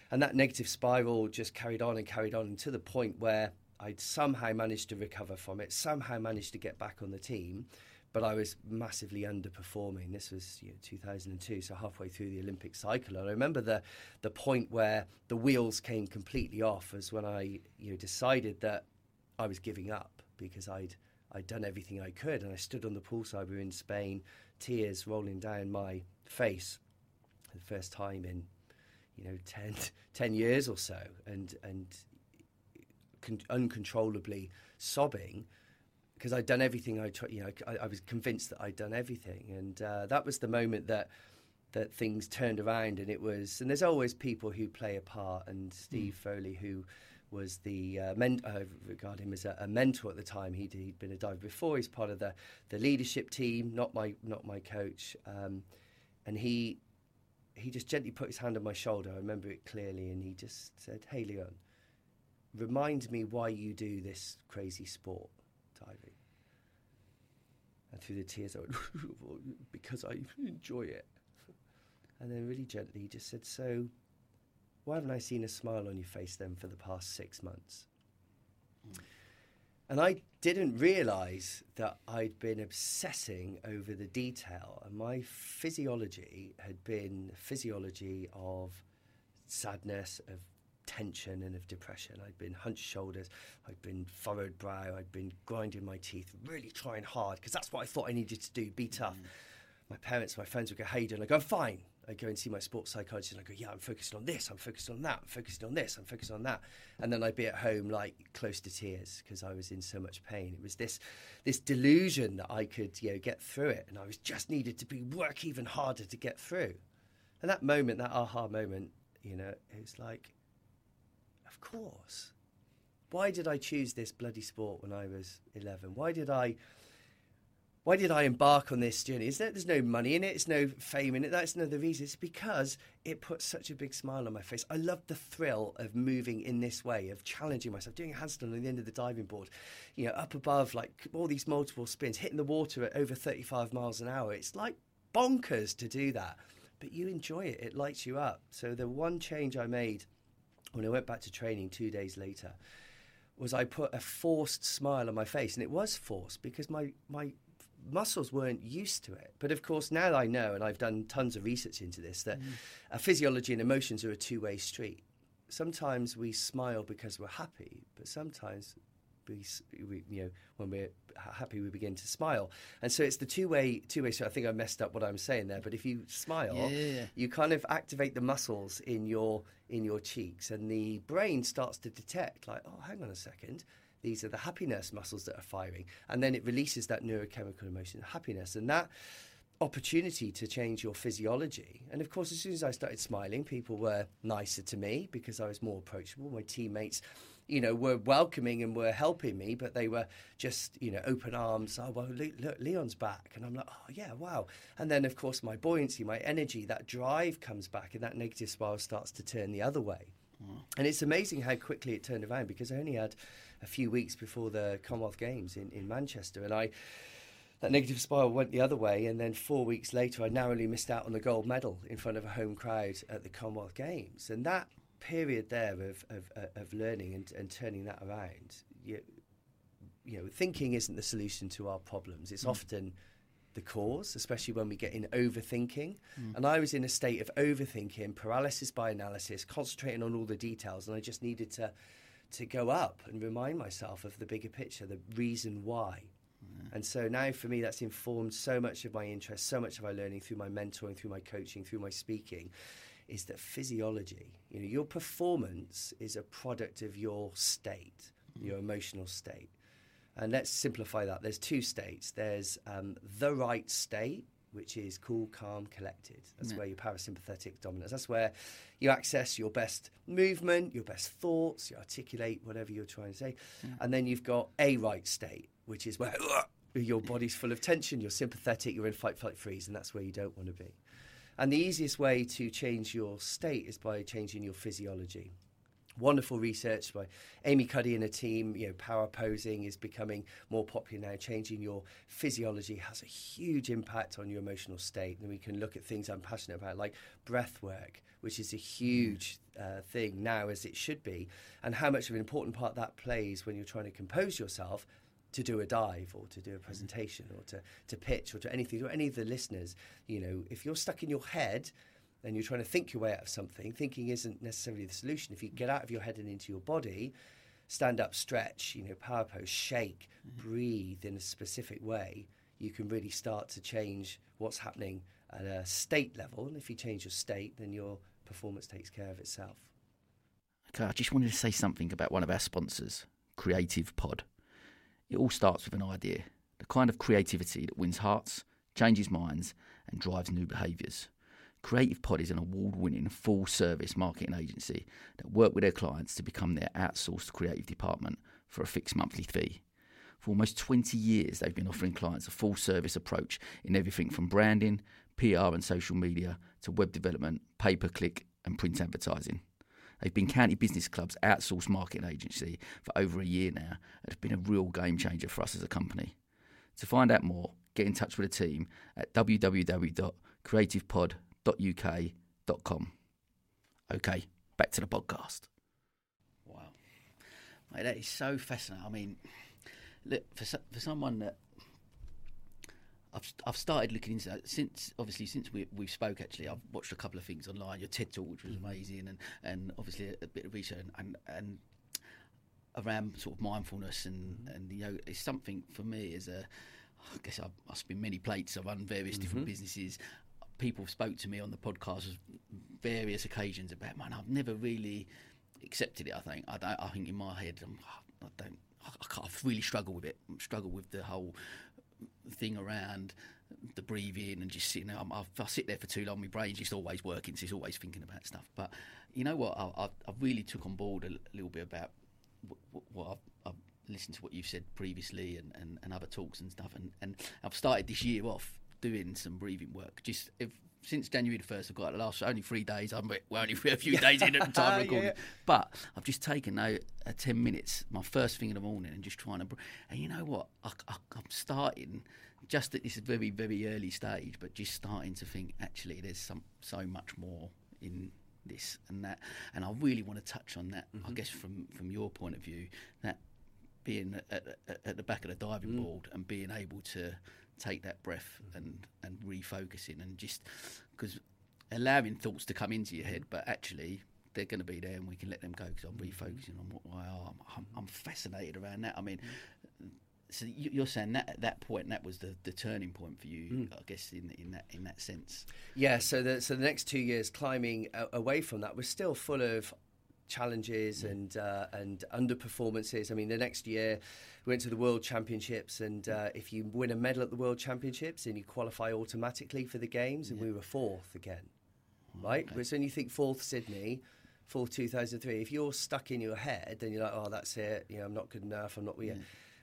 And that negative spiral just carried on and carried on to the point where I'd somehow managed to recover from it, somehow managed to get back on the team but I was massively underperforming. This was you know, 2002, so halfway through the Olympic cycle. And I remember the the point where the wheels came completely off was when I you know decided that I was giving up because I'd I'd done everything I could, and I stood on the poolside. We were in Spain, tears rolling down my face for the first time in you know 10, *laughs* 10 years or so, and and con- uncontrollably sobbing because I'd done everything I tried. You know, I, I, was convinced that I'd done everything, and uh, that was the moment that that things turned around. And it was, and there's always people who play a part. And Steve mm. Foley, who was the uh, men- I regard him as a, a, mentor at the time. He'd, he'd been a diver before. He's part of the the leadership team, not my not my coach. Um, and he he just gently put his hand on my shoulder. I remember it clearly, and he just said, "Hey, Leon." Remind me why you do this crazy sport diving. And through the tears, I went, *laughs* because I enjoy it. And then really gently he just said, So why haven't I seen a smile on your face then for the past six months? Mm. And I didn't realize that I'd been obsessing over the detail, and my physiology had been physiology of sadness, of tension, and of depression. I'd been hunched shoulders, I'd been furrowed brow, I'd been grinding my teeth, really trying hard because that's what I thought I needed to do be tough. Mm. My parents, my friends would go, you doing? I go, I'm fine. I go and see my sports psychologist and I go, yeah, I'm focused on this, I'm focused on that, I'm focused on this, I'm focused on that. And then I'd be at home like close to tears because I was in so much pain. It was this this delusion that I could, you know, get through it. And I was just needed to be work even harder to get through. And that moment, that aha moment, you know, it was like, of course. Why did I choose this bloody sport when I was 11? Why did I why did I embark on this journey? Is that there's no money in it, it's no fame in it. That's another reason. It's because it put such a big smile on my face. I love the thrill of moving in this way, of challenging myself, doing a handstand on the end of the diving board, you know, up above, like all these multiple spins, hitting the water at over 35 miles an hour. It's like bonkers to do that, but you enjoy it. It lights you up. So the one change I made when I went back to training two days later was I put a forced smile on my face, and it was forced because my my muscles weren't used to it. But of course, now I know, and I've done tons of research into this, that mm. physiology and emotions are a two way street. Sometimes we smile because we're happy, but sometimes we, we, you know, when we're happy, we begin to smile, and so it's the two way two way. So I think I messed up what I'm saying there, but if you smile, yeah. you kind of activate the muscles in your in your cheeks, and the brain starts to detect, like, oh, hang on a second, these are the happiness muscles that are firing. And then it releases that neurochemical emotion, happiness. And that opportunity to change your physiology. And of course, as soon as I started smiling, people were nicer to me because I was more approachable. My teammates, you know, were welcoming and were helping me, but they were just, you know, open arms. Oh, well, look, Leon's back. And I'm like, oh, yeah, wow. And then, of course, my buoyancy, my energy, that drive comes back, and that negative spiral starts to turn the other way. Mm. And it's amazing how quickly it turned around because I only had a few weeks before the Commonwealth Games in, in Manchester, and I that negative spiral went the other way, and then four weeks later, I narrowly missed out on the gold medal in front of a home crowd at the Commonwealth Games, and that period there of of, of learning and, and turning that around, you, you know, thinking isn't the solution to our problems. It's mm. often the cause, especially when we get in overthinking. Mm. And I was in a state of overthinking, paralysis by analysis, concentrating on all the details, and I just needed to to go up and remind myself of the bigger picture, the reason why. And so now for me, that's informed so much of my interest, so much of my learning through my mentoring, through my coaching, through my speaking, is that physiology, you know, your performance is a product of your state, mm. your emotional state. And let's simplify that. There's two states. There's um, the right state, which is cool, calm, collected. That's yeah. where your parasympathetic dominance. That's where you access your best movement, your best thoughts, you articulate whatever you're trying to say. Yeah. And then you've got a right state, which is where uh, *laughs* your body's full of tension, you're sympathetic, you're in fight, flight, freeze, and that's where you don't want to be. And the easiest way to change your state is by changing your physiology wonderful research by Amy Cuddy and her team. You know, power posing is becoming more popular now. Changing your physiology has a huge impact on your emotional state, and we can look at things I'm passionate about, like breath work, which is a huge uh, thing now, as it should be, and how much of an important part that plays when you're trying to compose yourself. To do a dive or to do a presentation or to, to pitch or to anything, or any of the listeners, you know, if you're stuck in your head, and you're trying to think your way out of something, thinking isn't necessarily the solution. If you get out of your head and into your body, stand up, stretch, you know, power pose, shake, mm-hmm. breathe in a specific way, you can really start to change what's happening at a state level. And if you change your state, then your performance takes care of itself. Okay, I just wanted to say something about one of our sponsors, Creative Pod. It all starts with an idea, the kind of creativity that wins hearts, changes minds, and drives new behaviours. Creative Pod is an award winning full service marketing agency that work with their clients to become their outsourced creative department for a fixed monthly fee. For almost 20 years, they've been offering clients a full service approach in everything from branding, PR and social media to web development, pay per click, and print advertising. They've been County Business Club's outsourced marketing agency for over a year now have been a real game changer for us as a company. To find out more, get in touch with the team at www.creativepod.uk.com. Okay, back to the podcast. Wow. Mate, that is so fascinating. I mean, look, for, for someone that I've, I've started looking into that since obviously since we we spoke actually I've watched a couple of things online your TED talk which was mm-hmm. amazing and and obviously a, a bit of research and and around sort of mindfulness and mm-hmm. and you know it's something for me as a I guess I've, I've spin many plates I've run various mm-hmm. different businesses people spoke to me on the podcast on various occasions about man I've never really accepted it I think I don't I think in my head I'm, I don't I, I really struggle with it struggle with the whole thing around the breathing and just sitting there. I, I sit there for too long, my brain's just always working, so it's always thinking about stuff. But you know what? I, I, I really took on board a, little bit about what, what I've, I've, listened to what you've said previously and, and, and other talks and stuff. And, and I've started this year off doing some breathing work. Just if, since January the first, I've got the last only three days. I'm we're only *laughs* a few days in at the time of *laughs* recording, yeah. but I've just taken a, ten minutes, my first thing in the morning, and just trying to. And you know what? I, I, I'm starting just at this very very early stage, but just starting to think actually there's some so much more in this and that, and I really want to touch on that. Mm-hmm. I guess from from your point of view, that being at, at, at the back of the diving mm. board and being able to take that breath and and refocusing and just because allowing thoughts to come into your head, but actually they're going to be there and we can let them go because I'm refocusing on what I am. I'm, I'm, fascinated around that. I mean, so you're saying that at that point that was the, the turning point for you, mm. I guess in in that in that sense. Yeah. So the so the next two years climbing away from that was still full of challenges mm. and uh, and underperformances. I mean, the next year we went to the World Championships, and uh, if you win a medal at the World Championships, then you qualify automatically for the games, and yeah. we were fourth again, right? Okay. So when you think fourth Sydney. Fourth 2003. If you're stuck in your head, then you're like, "Oh, that's it. You know, I'm not good enough. I'm not." Yeah.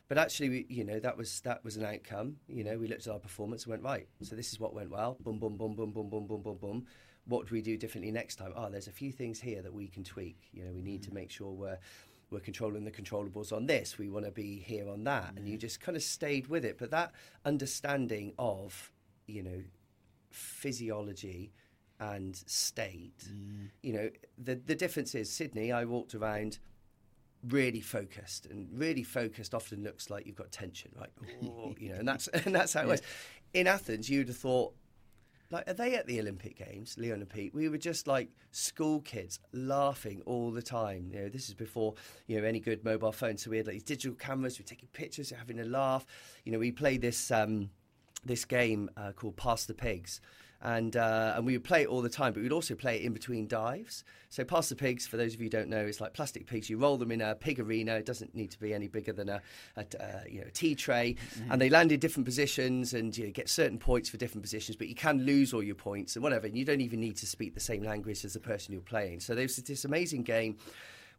But actually, we, you know, that was that was an outcome. You know, we looked at our performance and went right. So this is what went well. Boom, boom, boom, boom, boom, boom, boom, boom, boom what do we do differently next time? Oh, there's a few things here that we can tweak. You know, we need mm. to make sure we're we're controlling the controllables on this. We want to be here on that, mm. and you mm. just kind of stayed with it. But that understanding of you know physiology and state, mm. you know, the the difference is Sydney. I walked around really focused and really focused often looks like you've got tension right Ooh, *laughs* you know and that's *laughs* and that's how it was in athens you'd have thought like, are they at the Olympic Games, Leon and Pete? We were just like school kids laughing all the time. You know, this is before you know any good mobile phones, so we had like these digital cameras. We are taking pictures, having a laugh. You know, we played this um, this game uh, called Pass the Pigs, and uh, and we would play it all the time, but we'd also play it in between dives. So pass the pigs, for those of you who don't know, it's like plastic pigs. You roll them in a pig arena. It doesn't need to be any bigger than a, a uh, you know a tea tray, mm-hmm. and they land in different positions, and you know, get certain points for different positions. But you can lose all your points and whatever, and you don't even need to speak the same language as the person you're playing. So there's this amazing game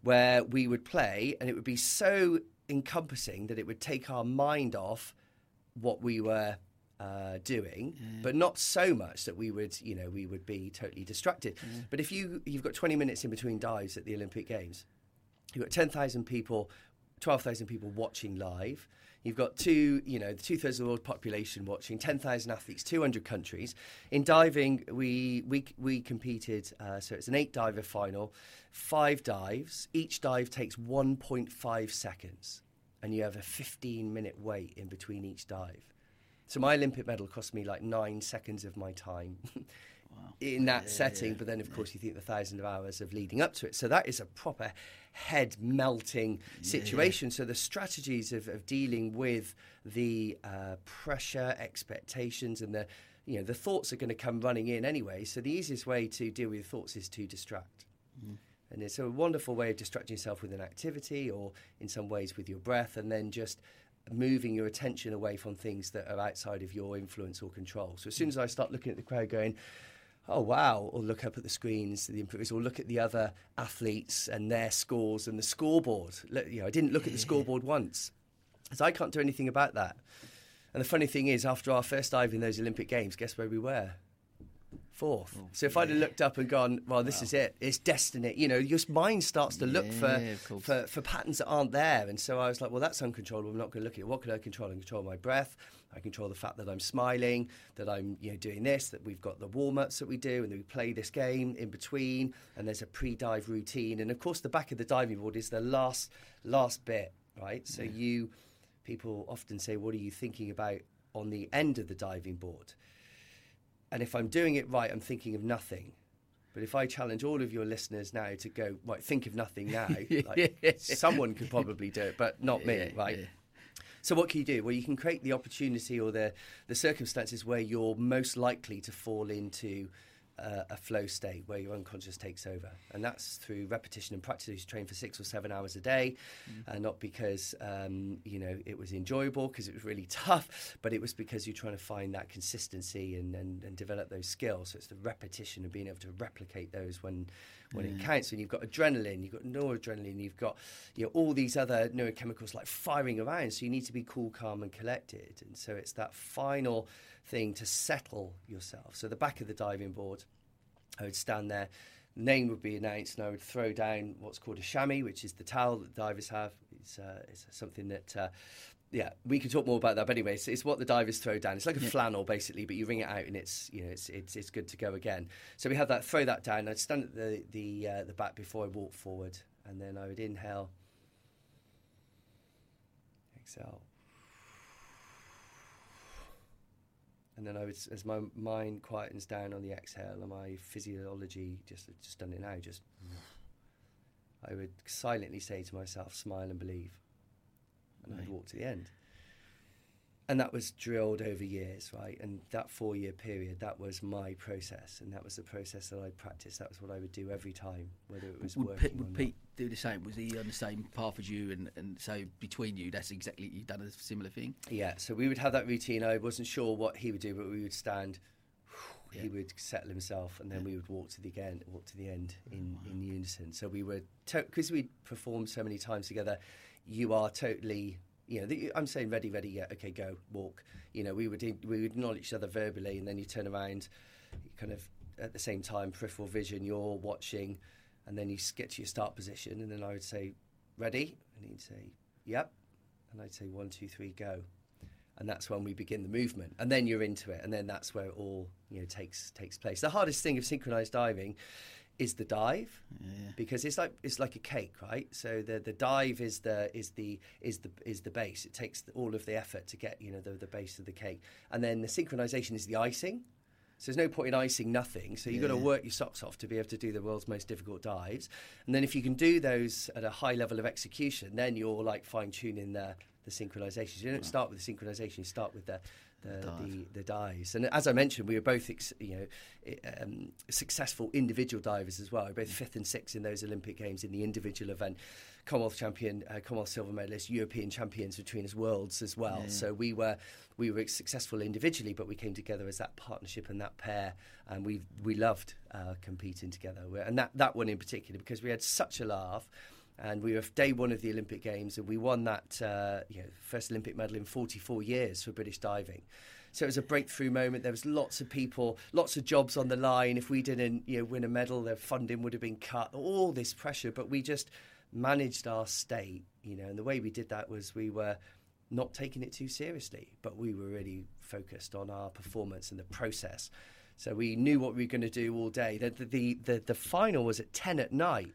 where we would play, and it would be so encompassing that it would take our mind off what we were uh, doing, yeah. but not so much that we would, you know, we would be totally distracted. Yeah. But if you you've got 20 minutes in between dives at the Olympic Games, you've got 10,000 people, 12,000 people watching live. You've got two, you know, two thirds of the world population watching, 10,000 athletes, 200 countries. In diving, we we we competed, uh, so it's an eight diver final, five dives. Each dive takes 1.5 seconds, and you have a 15 minute wait in between each dive. So my Olympic medal cost me like nine seconds of my time. *laughs* Wow. in that yeah, setting. Yeah, but then, of yeah. course, you think the thousand of hours of leading up to it. So that is a proper head melting situation. So the strategies of, of dealing with the uh, pressure, expectations, and the you know the thoughts are going to come running in anyway. So the easiest way to deal with thoughts is to distract. Mm. And it's a wonderful way of distracting yourself with an activity or in some ways with your breath, and then just moving your attention away from things that are outside of your influence or control. So as soon as I start looking at the crowd going, oh wow, or look up at the screens, the improvers, or look at the other athletes and their scores and the scoreboard. You know, I didn't look at the scoreboard once, because I can't do anything about that. And the funny thing is, after our first dive in those Olympic Games, guess where we were? Fourth. Oh, so if I'd have looked up and gone, well, this is it, it's destiny. You know, your mind starts to look Yeah, for, for for patterns that aren't there. And so I was like, well, that's uncontrollable. I'm not going to look at it. What can I control? I control my breath. I control the fact that I'm smiling, that I'm you know doing this, that we've got the warm ups that we do, and then we play this game in between, and there's a pre-dive routine, and of course the back of the diving board is the last last bit, right? So you people often say, what are you thinking about on the end of the diving board? And if I'm doing it right, I'm thinking of nothing. But if I challenge all of your listeners now to go, right, think of nothing now, *laughs* like, someone could probably do it, but not me, right? yeah. So what can you do? Well, you can create the opportunity or the the circumstances where you're most likely to fall into uh, a flow state where your unconscious takes over, and that's through repetition and practice. You train for six or seven hours a day, and not because um, you know it was enjoyable because it was really *laughs* tough, but it was because you're trying to find that consistency and, and, and develop those skills. So it's the repetition of being able to replicate those when when it counts. And you've got adrenaline, you've got noradrenaline, you've got you know all these other neurochemicals like firing around. So you need to be cool, calm, and collected. And so it's that final thing to settle yourself. So the back of the diving board, I would stand there. Name would be announced, and I would throw down what's called a chamois, which is the towel that divers have. It's, uh, it's something that, uh, yeah, we can talk more about that. But anyway, it's, it's what the divers throw down. It's like a flannel, basically, but you wring it out, and it's you know it's it's, it's good to go again. So we have that. Throw that down. I'd stand at the the uh, the back before I walk forward, and then I would inhale, exhale. And then I would, as my mind quietens down on the exhale and my physiology, just just done it now, just I would silently say to myself, "Smile and believe," and I'd walk to the end. And that was drilled over years, right? And that four-year period, that was my process, and that was the process that I practiced. That was what I would do every time, whether it was Would, working or would not. Do the same? Was he on the same path as you? And, and so between you, that's exactly you've done a similar thing. Yeah, so we would have that routine. I wasn't sure what he would do, but we would stand. *sighs* He would settle himself, and then we would walk to the end, walk to the end oh, in, in unison. So we were because we performed so many times together. You are totally, you know. The, I'm saying ready, ready, yeah, okay, go, walk. You know, we would we would acknowledge each other verbally, and then you turn around, kind of at the same time, peripheral vision. You're watching, and then you get to your start position, and then I would say, ready, and he'd say, yep, and I'd say one, two, three, go. And that's when we begin the movement and then you're into it and then that's where it all you know takes takes place. The hardest thing of synchronized diving is the dive because it's like it's like a cake right? So the the dive is the is the is the is the base. It takes all of the effort to get you know the, the base of the cake. And then the synchronization is the icing so there's no point in icing nothing. So you've got to work your socks off to be able to do the world's most difficult dives. And then if you can do those at a high level of execution, then you're like fine tuning the the synchronization. So you don't start with the synchronization; you start with the the, the, the dives. And as I mentioned, we were both ex- you know um, successful individual divers as well. We were both fifth and sixth in those Olympic Games in the individual event. Commonwealth champion, uh, Commonwealth silver medalist, European champions between us, worlds as well. So we were we were successful individually, but we came together as that partnership and that pair, and we we loved uh, competing together. We're- And that that one in particular because we had such a laugh. And we were day one of the Olympic Games, and we won that uh, you know, first Olympic medal in 44 years for British diving. So it was a breakthrough moment. There was lots of people, lots of jobs on the line. If we didn't you know, win a medal, their funding would have been cut. All this pressure, but we just managed our state. You know, and the way we did that was we were not taking it too seriously, but we were really focused on our performance and the process. So we knew what we were going to do all day. The, the, the, the final was at 10 at night.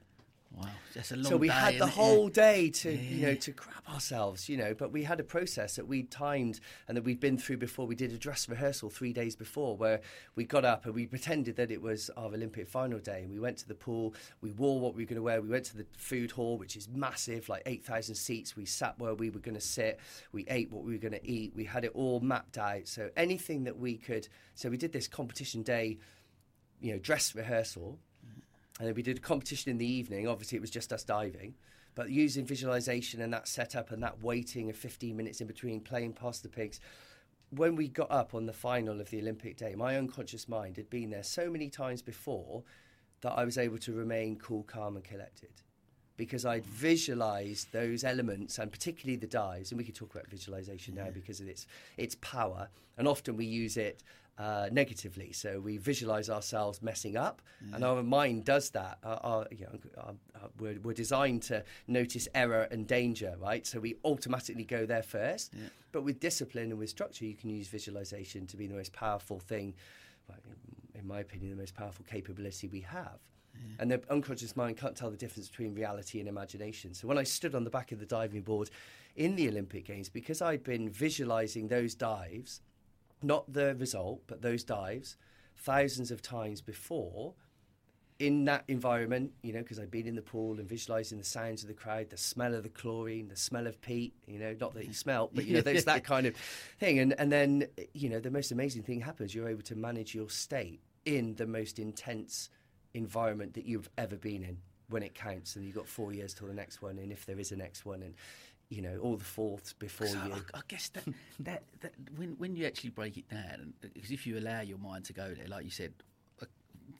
Wow, that's a long So we day, had the isn't it? whole day to, you know, to grab ourselves, you know. But we had a process that we'd timed and that we'd been through before. We did a dress rehearsal three days before, where we got up and we pretended that it was our Olympic final day. We went to the pool. We wore what we were going to wear. We went to the food hall, which is massive, like eight thousand seats. We sat where we were going to sit. We ate what we were going to eat. We had it all mapped out. So anything that we could. So we did this competition day, you know, dress rehearsal. And then we did a competition in the evening. Obviously, it was just us diving. But using visualization and that setup and that waiting of 15 minutes in between playing Pass the Pigs, when we got up on the final of the Olympic day, my unconscious mind had been there so many times before that I was able to remain cool, calm, and collected. Because I'd visualized those elements and particularly the dives. And we could talk about visualization now because of its its power. And often we use it uh, negatively. So we visualize ourselves messing up, and our mind does that. Our, our, you know, our, we're, we're designed to notice error and danger, right? So we automatically go there first. But with discipline and with structure, you can use visualization to be the most powerful thing, well, in my opinion, the most powerful capability we have. And the unconscious mind can't tell the difference between reality and imagination. So when I stood on the back of the diving board in the Olympic Games, because I'd been visualizing those dives, not the result, but those dives, thousands of times before, in that environment, you know, because I'd been in the pool and visualizing the sounds of the crowd, the smell of the chlorine, the smell of Pete, you know, not that you smelt, but, you know, there's that kind of thing. And, and then, you know, the most amazing thing happens. You're able to manage your state in the most intense environment that you've ever been in when it counts. And you've got four years till the next one, and if there is a next one. And, you know, all the fourths before So you. I, I guess that, that, that when, when you actually break it down, because if you allow your mind to go there, like you said, a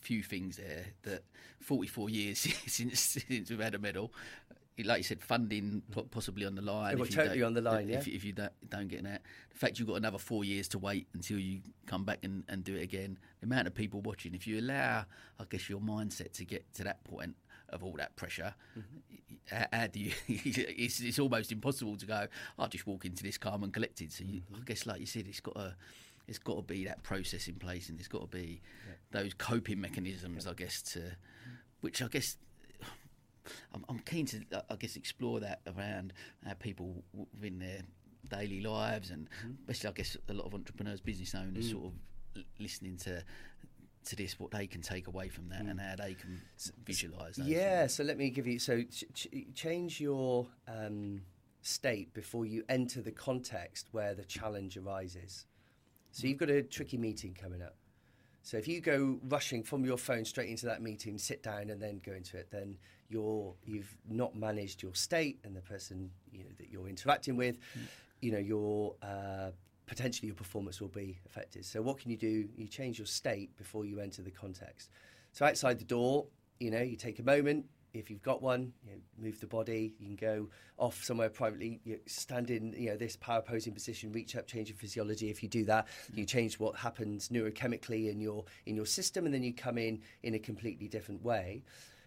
few things there that 44 years *laughs* since, since we've had a medal, like you said, funding possibly on the line. well, if you totally on the line, If, yeah. if you don't, don't get that, the fact you've got another four years to wait until you come back and, and do it again, the amount of people watching, if you allow, I guess, your mindset to get to that point of all that pressure, Mm-hmm. how, how do you? *laughs* it's, it's almost impossible to go. I'll just walk into this calm and collected. So you, Mm-hmm. I guess, like you said, it's got to. It's got to be that process in place, and it's got to be those coping mechanisms, I guess, to which I guess I'm, I'm keen to, uh, I guess, explore that around how people within their daily lives, and especially, I guess, a lot of entrepreneurs, business owners, sort of listening to to this, what they can take away from that, and how they can visualise. those Yeah, things. so let me give you. So ch- ch- change your um, state before you enter the context where the challenge arises. So you've got a tricky meeting coming up. So if you go rushing from your phone straight into that meeting, sit down and then go into it, then you're you've not managed your state and the person you know that you're interacting with. You know your uh, potentially your performance will be affected. So what can you do? You change your state before you enter the context. So outside the door, you know, you take a moment. If you've got one, you know, move the body. You can go off somewhere privately. You stand in, you know, this power posing position. Reach up, change your physiology. If you do that, you change what happens neurochemically in your in your system, and then you come in in a completely different way.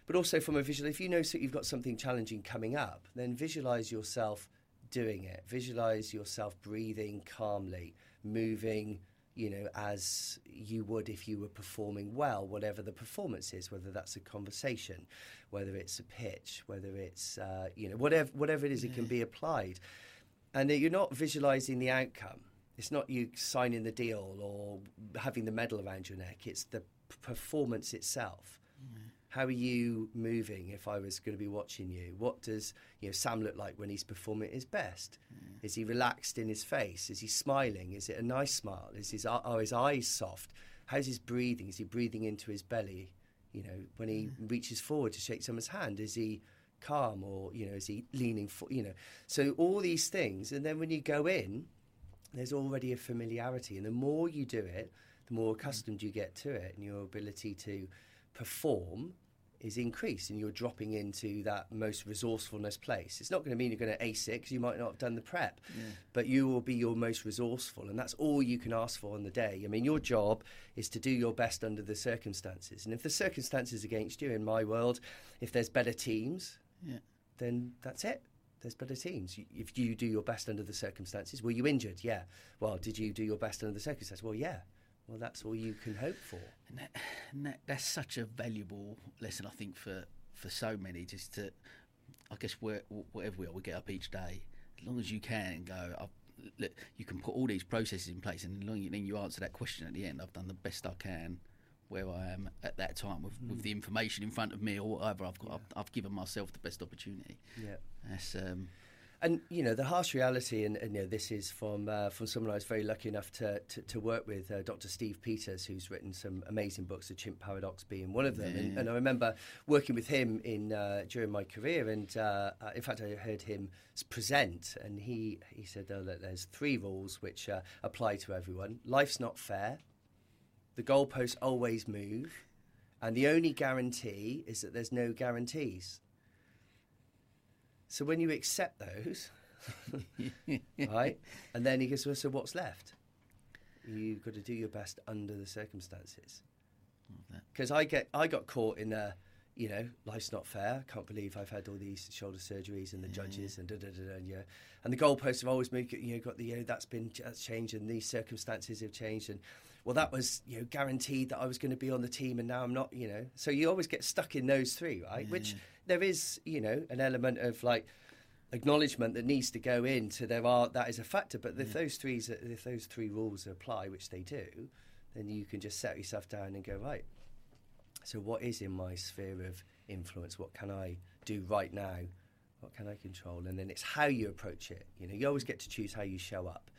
But also from a visual, if you know that you've got something challenging coming up, then visualize yourself doing it. Visualize yourself breathing calmly, moving, you know, as you would if you were performing well, whatever the performance is, whether that's a conversation, whether it's a pitch, whether it's, uh, you know, whatever, whatever it is, it can be applied. And you're not visualizing the outcome. It's not you signing the deal or having the medal around your neck. It's the p- performance itself. How are you moving if I was going to be watching you? What does you know Sam look like when he's performing at his best? Mm. Is he relaxed in his face? Is he smiling? Is it a nice smile? Is his are his eyes soft? How's his breathing? Is he breathing into his belly? You know, when he mm. reaches forward to shake someone's hand, is he calm or you know is he leaning for you know? So all these things, and then when you go in, there's already a familiarity, and the more you do it, the more accustomed you get to it, and your ability to perform is increased, and you're dropping into that most resourcefulness place. It's not going to mean you're going to ace it because you might not have done the prep, but you will be your most resourceful, and that's all you can ask for on the day. I mean, your job is to do your best under the circumstances, and if the circumstances against you, in my world, if there's better teams, Yeah. then that's it. There's better teams. If you do your best under the circumstances, were you injured? Yeah. Well, did you do your best under the circumstances? Well, yeah. Well, that's all you can hope for. And, that, and that, that's such a valuable lesson, I think, for, for so many. Just to, I guess, where, whatever we are, we get up each day. As long as you can go, I've, look, you can put all these processes in place, and as long as then you answer that question at the end. I've done the best I can where I am at that time with, with the information in front of me or whatever. I've got, I've, I've given myself the best opportunity. Yeah. That's um, And you know the harsh reality, and, and you know this is from uh, from someone I was very lucky enough to to, to work with, uh, Dr. Steve Peters, who's written some amazing books, The Chimp Paradox being one of them. And, Yeah. and I remember working with him in uh, during my career, and uh, uh, in fact I heard him present, and he he said oh, that there's three rules which uh, apply to everyone. Life's not fair. The goalposts always move, and the only guarantee is that there's no guarantees. So when you accept those, *laughs* right, and then he goes, well, so what's left? You've got to do your best under the circumstances. Because I get, I got caught in a, you know, life's not fair. I can't believe I've had all these shoulder surgeries and the judges and da da da da. And, yeah, and the goalposts have always moved. You know, got the you know that's been that's changed and these circumstances have changed and well, that was you know guaranteed that I was going to be on the team and now I'm not. You know, so you always get stuck in those three, right? Which there is you know an element of like acknowledgement that needs to go into there are that is a factor. But if those three if those three rules apply, which they do, then you can just set yourself down and go right. So what is in my sphere of influence? What can I do right now? What can I control? And then it's how you approach it. You know, you always get to choose how you show up,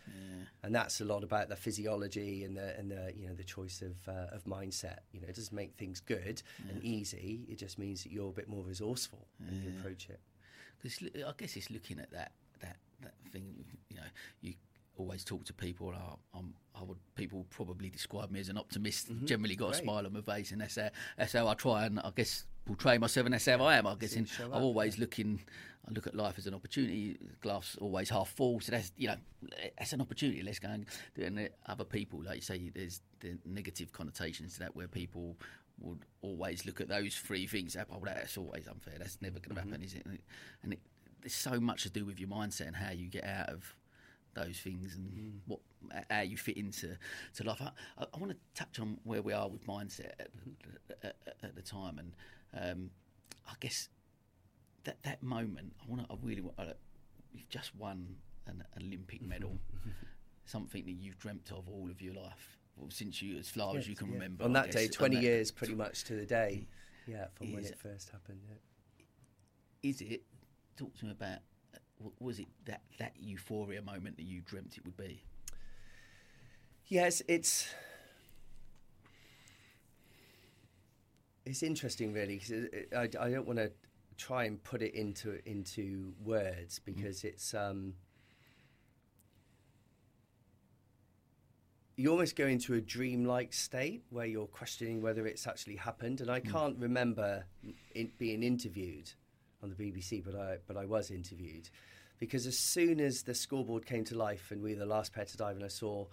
and that's a lot about the physiology and the and the you know the choice of uh, of mindset. You know, it doesn't make things good and easy. It just means that you're a bit more resourceful when you approach it. Because I guess it's looking at that that that thing. You know, you always talk to people. I, I'm, I would people probably describe me as an optimist. Generally, got a smile on my face, and that's how, that's how I try and I guess portray myself, and that's how I am. I guess in, I'm always looking. I look at life as an opportunity. Glass always half full. So that's you know that's an opportunity. Let's go and do it. And other people, like you say, there's the negative connotations to that where people would always look at those three things. Oh, well, that's always unfair. That's never going to mm-hmm. happen, is it? And, it, and it, there's so much to do with your mindset and how you get out of those things and mm-hmm. what how you fit into to life. I, I, I want to touch on where we are with mindset at, mm-hmm. at, at, at the time, and um, I guess that that moment. I want to. I really want. Uh, you've just won an Olympic medal, *laughs* something that you've dreamt of all of your life. Well, since you, as far as you can Yeah. remember, On I that day, 20 that- years pretty much to the day, yeah, from when it first happened. Yeah. is it? Talk to me about. uh, Was it that that euphoria moment that you dreamt it would be? Yes, it's it's interesting, really, because I, I don't want to try and put it into into words because it's um, you almost go into a dreamlike state where you're questioning whether it's actually happened. And I can't remember in, being interviewed on the BBC, but I but I was interviewed because as soon as the scoreboard came to life and we were the last pair to dive, and I saw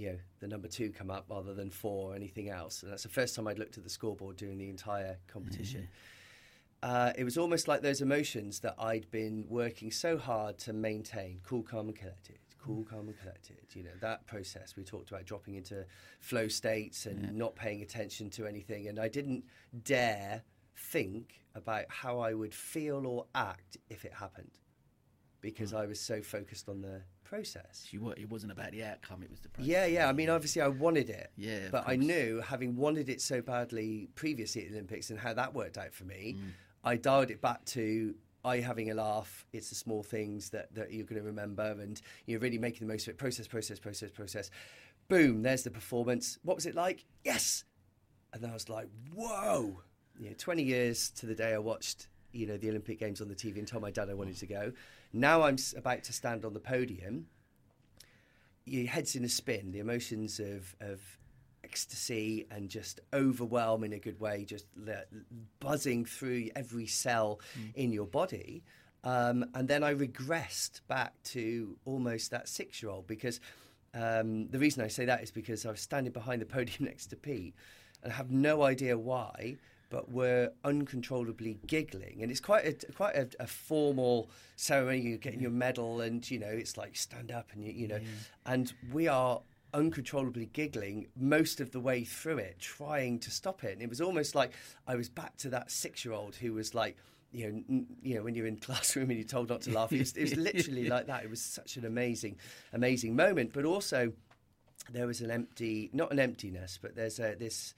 you know, the number two come up rather than four or anything else. And that's the first time I'd looked at the scoreboard during the entire competition. Uh, it was almost like those emotions that I'd been working so hard to maintain cool, calm, and collected. Cool, calm, and collected. You know, that process we talked about dropping into flow states and not paying attention to anything. And I didn't dare think about how I would feel or act if it happened because I was so focused on the process. You were, it wasn't about the outcome; it was the process. Yeah, yeah. I mean, obviously, I wanted it. Yeah, But I knew, having wanted it so badly previously at the Olympics and how that worked out for me, Mm. I dialed it back to I having a laugh. It's the small things that, that you're going to remember, and you're really making the most of it. Process, process, process, process. Boom! There's the performance. What was it like? Yes. And then I was like, whoa! You know, 20 years to the day I watched, you know, the Olympic Games on the TV and told my dad I wanted to go. Now I'm about to stand on the podium your head's in a spin. The emotions of of ecstasy and just overwhelm in a good way, just le- buzzing through every cell in your body. Um, and then I regressed back to almost that six year old because um, the reason I say that is because I was standing behind the podium *laughs* next to Pete and I have no idea why, but we were uncontrollably giggling. And it's quite a quite a, a formal ceremony. You're getting your mm. medal, and you know it's like stand up, and you, you know, and we are uncontrollably giggling most of the way through it, trying to stop it. And it was almost like I was back to that six-year-old who was like. You know, n- you know, when you're in *laughs* classroom and you're told not to laugh, it was, it was literally *laughs* like that. It was such an amazing, amazing moment. But also, there was an empty, not an emptiness, but there's a, this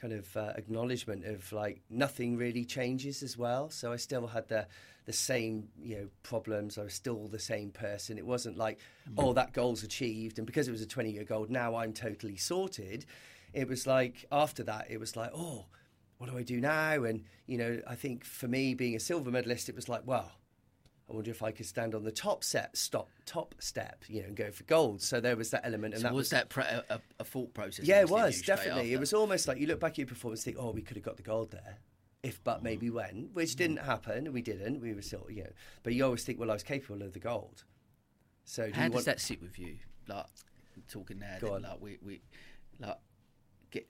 kind of uh, acknowledgement of like nothing really changes as well. So I still had the the same you know problems. I was still the same person. It wasn't like oh that goal's achieved, and because it was a twenty year goal, now I'm totally sorted. It was like after that, it was like oh. What do I do now? And you know, I think for me, being a silver medalist, it was like, well, I wonder if I could stand on the top set, stop, top step, you know, and go for gold. So there was that element, and So that was that pre- a, a- thought process? yeah, it was definitely. It was almost like you look back at your performance, and think, "Oh, we could have got the gold there." if but maybe mm. when, which mm. didn't happen, we didn't. We were still, you know, but you always think, well, I was capable of the gold. So do How you does want, that sit with you? Like talking now, Go then, like we, we, like get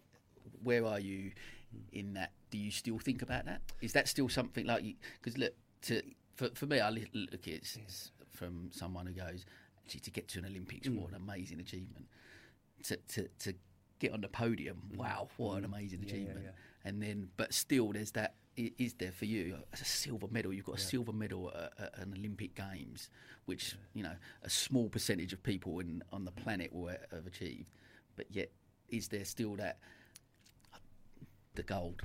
where are you mm. in that? Do you still think about that? Is that still something like you? Because look, to for, for me, I look at it s- from someone who goes actually to get to an Olympics, Mm. what an amazing achievement. To to to get on the podium, wow, what an amazing Mm. Yeah, yeah, achievement. yeah. And then, but still, there's that. i- there for you as a silver medal? You've got a silver medal at, at an Olympic Games, which you know a small percentage of people in, on the planet will have achieved. But yet, is there still that the gold?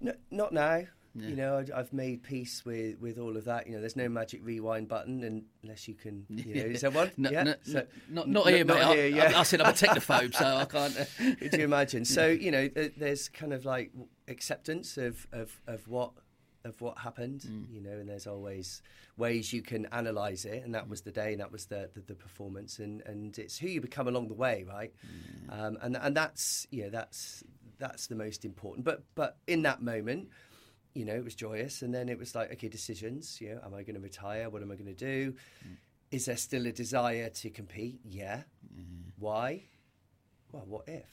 No, not now. Yeah. You know, I, I've made peace with, with all of that. You know, there's no magic rewind button unless you can. You know, is *laughs* there one? No, yeah. no, So- not, not here, mate. I, here, yeah. I, I said I'm a technophobe, so I *laughs* can't. Could you imagine? So *laughs* you know, there's kind of like acceptance of of, of what of what happened. Mm. You know, and there's always ways you can analyze it, and that was the day, and that was the the, the performance, and and it's who you become along the way, right? Um, and and that's you know that's that's the most important. But but in that moment. You know, it was joyous, and then it was like, okay, decisions. You know, am I going to retire? What am I going to do? Is there still a desire to compete? Yeah. Why? Well, what if?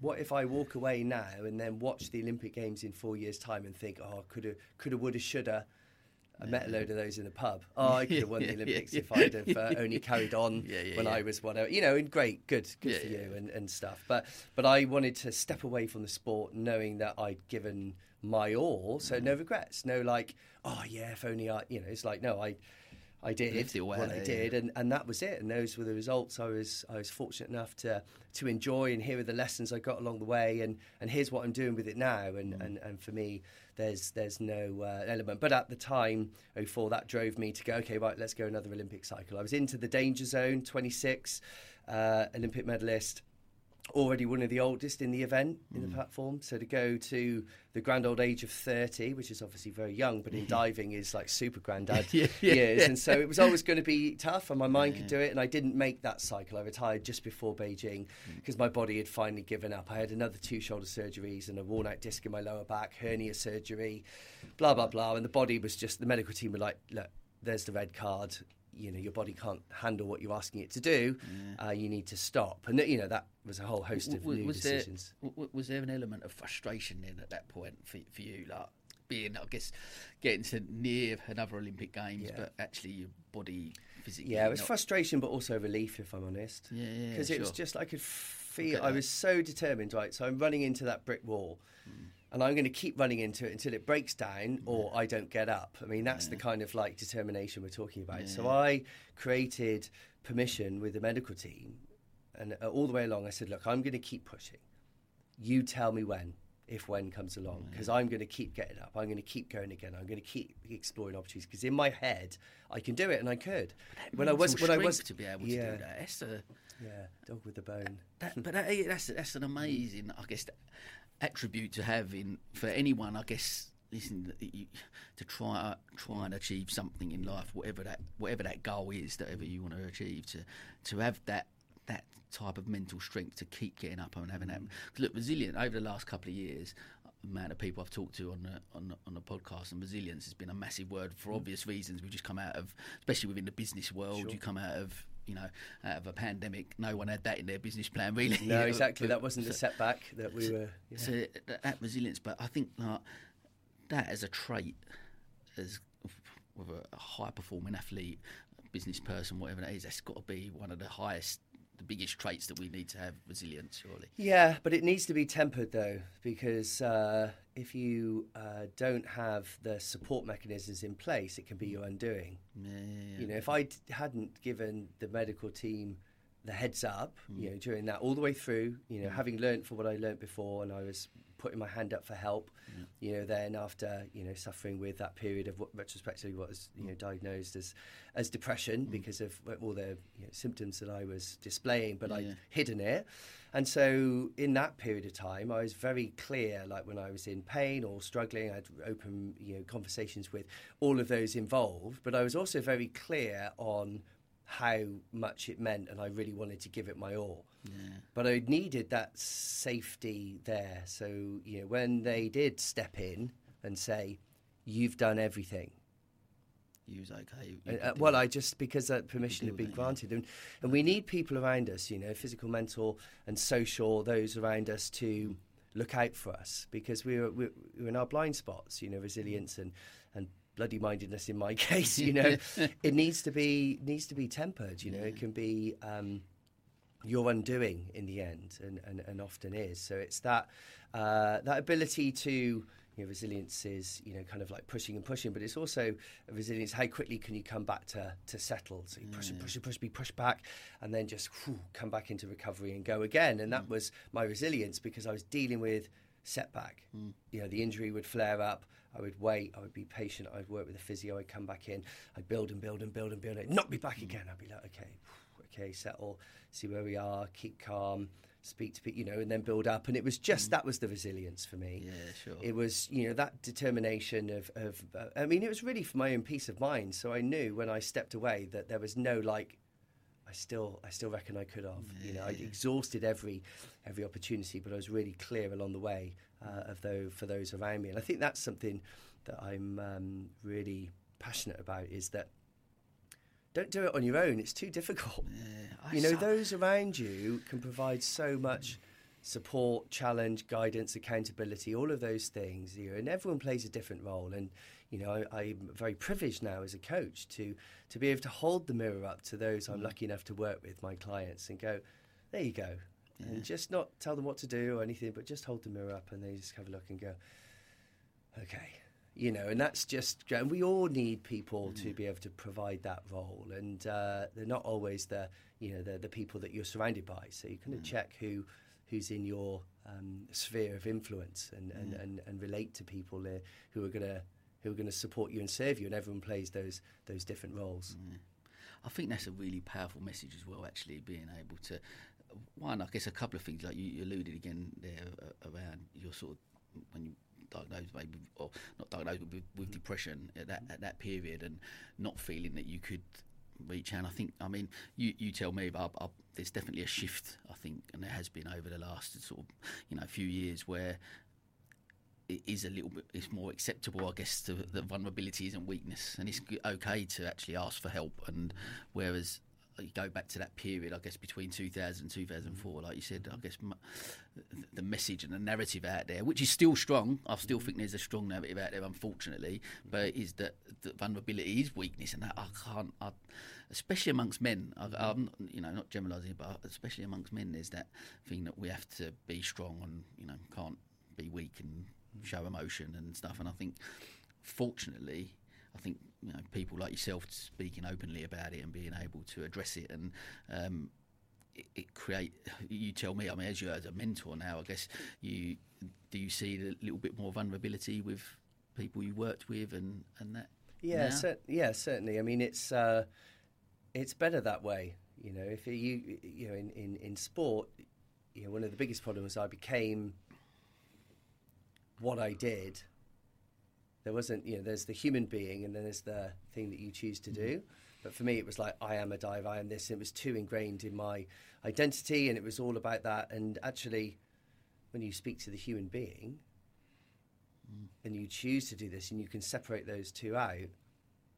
What if I walk away now and then watch the Olympic Games in four years' time and think, oh, coulda, coulda, woulda, shoulda. I met a load of those in the pub. *laughs* Oh, I could have won Yeah, the yeah, Olympics yeah. if I'd have uh, only *laughs* carried on Yeah, yeah, when yeah. I was whatever. You know, and great, good, good Yeah, for yeah, you yeah. and, and stuff. But but I wanted to step away from the sport, knowing that I'd given my all. So Mm. no regrets, no like, oh yeah, if only I. You know, it's like no, I. I did what I yeah, did, and, and that was it. And those were the results. I was I was fortunate enough to to enjoy, and here are the lessons I got along the way, and, and here's what I'm doing with it now. And, and, and for me, there's there's no uh, element. But at the time, 04, that drove me to go. Okay, right, let's go another Olympic cycle. I was into the danger zone, 26, uh, Olympic medalist. Already one of the oldest in the event in the mm. platform, so to go to the grand old age of thirty, which is obviously very young, but in *laughs* diving is like super granddad *laughs* Yeah, yeah, years, yeah. and so it was always going to be tough, and my mind could do it. And I didn't make that cycle. I retired just before Beijing mm. because my body had finally given up. I had another two shoulder surgeries and a worn out disc in my lower back, hernia surgery, blah blah blah. And the body was just the medical team were like, look, there's the red card. You know, your body can't handle what you're asking it to do. Uh, you need to stop. And you know that was a whole host of W- new was there decisions. w- w- was there an element of frustration then at that point for, for you, like being, I guess, getting to near another Olympic Games, Yeah. but actually your body physically. Yeah, it was not- frustration, but also relief, if I'm honest. Yeah, yeah, Because it was just I could feel get I was so determined. Right, so I'm running into that brick wall, Hmm. And I'm going to keep running into it until it breaks down, or I don't get up. I mean, that's the kind of like determination we're talking about. So I created permission with the medical team, and uh, all the way along, I said, "Look, I'm going to keep pushing. You tell me when." If when comes along, because I'm going to keep getting up, I'm going to keep going again. I'm going to keep exploring opportunities. Because in my head, I can do it, and I could. When I was, when I was, to be able to do that. A, yeah, dog with the bone. that, but that, that's that's an *laughs* amazing, I guess, attribute to have in for anyone. I guess listen you, to try try and achieve something in life, whatever that whatever that goal is, whatever you want to achieve, to to have that that type of mental strength to keep getting up and having that. Mm. 'cause look, resilient over the last couple of years. Amount of people I've talked to on the on the, on the podcast and resilience has been a massive word for mm. obvious reasons. We've just come out of, especially within the business world, you come out of you know out of a pandemic. No one had that in their business plan really. No, *laughs* exactly. That wasn't the setback that we were. Yeah. so that, that resilience, but I think like, that as a trait, as with a high performing athlete, business person, whatever that is, that's got to be one of the highest, the biggest traits that we need to have resilience, surely. Yeah, but it needs to be tempered though, because uh, if you uh, don't have the support mechanisms in place, it can be your undoing. Yeah, yeah, yeah. You know, if I d- hadn't given the medical team the heads up, Hmm. you know, during that all the way through, you know, having learnt from what I learnt before, and I was putting my hand up for help, mm. you know, then after you know suffering with that period of what retrospectively what was you know diagnosed as as depression mm. because of all the you know, symptoms that I was displaying, but Yeah. I'd hidden it. And so, in that period of time, I was very clear. Like when I was in pain or struggling, I'd open, you know, conversations with all of those involved. But I was also very clear on how much it meant, and I really wanted to give it my all. But I needed that safety there. So, you know, when they did step in and say, you've done everything. You was okay. You uh, well, I just because that permission had been that, granted, yeah. and and we need people around us, you know, physical, mental, and social, those around us to look out for us because we're we're, we're in our blind spots, you know, resilience and and bloody mindedness in my *laughs* case, you know, *laughs* it needs to be needs to be tempered, you know, yeah. it can be. Um, your undoing in the end, and, and, and often is. So it's that uh, that ability to you know, resilience is you know kind of like pushing and pushing, but it's also resilience. How quickly can you come back to to settle? So you push and push and push, be pushed back, and then just whew, come back into recovery and go again. And that mm. was my resilience because I was dealing with setback. Mm. You know, the injury would flare up. I would wait. I would be patient. I'd work with the physio. I'd come back in. I'd build and build and build and build. It knock me back mm. again. I'd be like, okay, okay, settle, see where we are, keep calm, speak to people, you know, and then build up. And it was just mm. that was the resilience for me. Yeah, sure. It was, you know, that determination of, of uh, I mean, it was really for my own peace of mind. So I knew when I stepped away that there was no like, I still, I still reckon I could have. Yeah. You know, I exhausted every, every opportunity, but I was really clear along the way uh, of those for those around me. And I think that's something that I'm um, really passionate about is that don't do it on your own. It's too difficult. Yeah, you know, those around you can provide so much support, challenge, guidance, accountability, all of those things. You know, and everyone plays a different role. And you know, I, am very privileged now as a coach to to be able to hold the mirror up to those I'm mm. lucky enough to work with, my clients, and go, there you go, yeah. and just not tell them what to do or anything, but just hold the mirror up and they just have a look and go, okay you know, and that's just, and we all need people mm. to be able to provide that role, and uh, they're not always the, you know, the the people that you're surrounded by. So you kind of mm. check who who's in your um, sphere of influence and, and, mm. and, and, relate to people uh, who are gonna who are gonna support you and serve you, and everyone plays those those different roles. Mm. I think that's a really powerful message as well. Actually, being able to one, I guess, a couple of things like you alluded again there uh, around your sort of when you diagnosed maybe or not diagnosed with, with mm. depression at that at that period and not feeling that you could reach out. I think, I mean, you, you tell me, but I, I, there's definitely a shift, I think, and there has been over the last sort of, you know, few years where it is a little bit, it's more acceptable, I guess, to the mm. vulnerability isn't weakness, and it's okay to actually ask for help. And whereas you go back to that period, I guess, between 2000 and 2004, like you said, I guess the message and the narrative out there, which is still strong, I still think there's a strong narrative out there, unfortunately, but is that, that vulnerability is weakness, and that I can't, I, especially amongst men, I, am you know, not generalising, but especially amongst men, there's that thing that we have to be strong and, you know, can't be weak and show emotion and stuff, and I think, fortunately, I think you know people like yourself speaking openly about it and being able to address it and um, it, it, create. You tell me. I mean, as you as a mentor now, I guess you do you see a little bit more vulnerability with people you worked with and and that. Yeah, cer- yeah, certainly. I mean, it's uh, it's better that way. You know, if you you know in, in, in sport, you know, one of the biggest problems I became what I did there wasn't, you know, there's the human being and then there's the thing that you choose to do. Mm-hmm. But for me, it was like, I am a diver, I am this. And it was too ingrained in my identity and it was all about that. And actually, when you speak to the human being mm. and you choose to do this and you can separate those two out,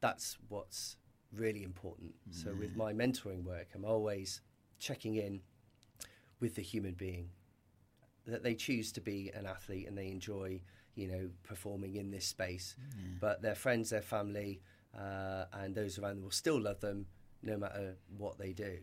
that's what's really important. Mm. So with mm. my mentoring work, I'm always checking in with the human being that they choose to be an athlete and they enjoy you know, performing in this space. Mm. But their friends, their family, uh, and those around them will still love them no matter what they do.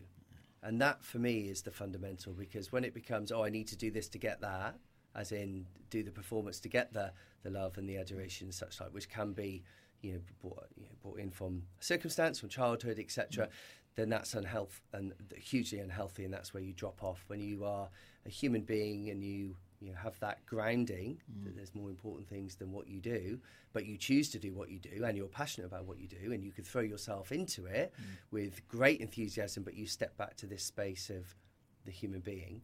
And that for me is the fundamental because when it becomes, oh, I need to do this to get that, as in do the performance to get the, the love and the adoration and such like, which can be, you know, brought, you know, brought in from circumstance, from childhood, etc., mm. then that's unhealthy and hugely unhealthy, and that's where you drop off. When you are a human being and you you know, have that grounding mm. that there's more important things than what you do, but you choose to do what you do and you're passionate about what you do and you can throw yourself into it mm. with great enthusiasm, but you step back to this space of the human being.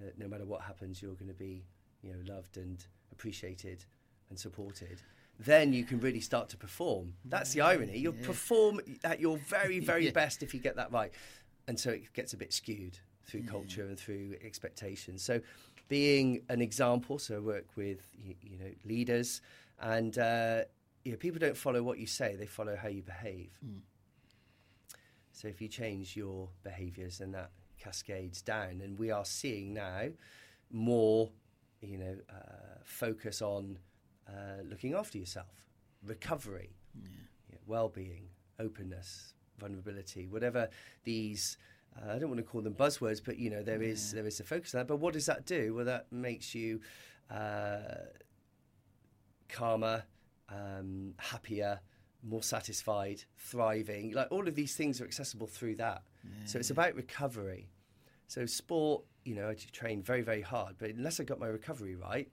Yeah. no matter what happens, you're going to be, you know, loved and appreciated and supported. Then you can really start to perform. That's the irony. You'll yeah. perform at your very, *laughs* very yeah. best if you get that right. And so it gets a bit skewed. through culture and through expectations. So, being an example, so I work with you, you know leaders, and uh, you know, people don't follow what you say; they follow how you behave. So, if you change your behaviours, then that cascades down, and we are seeing now more, you know, uh, focus on uh, looking after yourself, recovery, yeah, well-being, openness, vulnerability, whatever these. Uh, I don't want to call them buzzwords, but you know there is there is a focus on that. But what does that do? Well, that makes you uh, calmer, um, happier, more satisfied, thriving. Like all of these things are accessible through that. So it's about recovery. So sport, you know, I train very very hard, but unless I got my recovery right,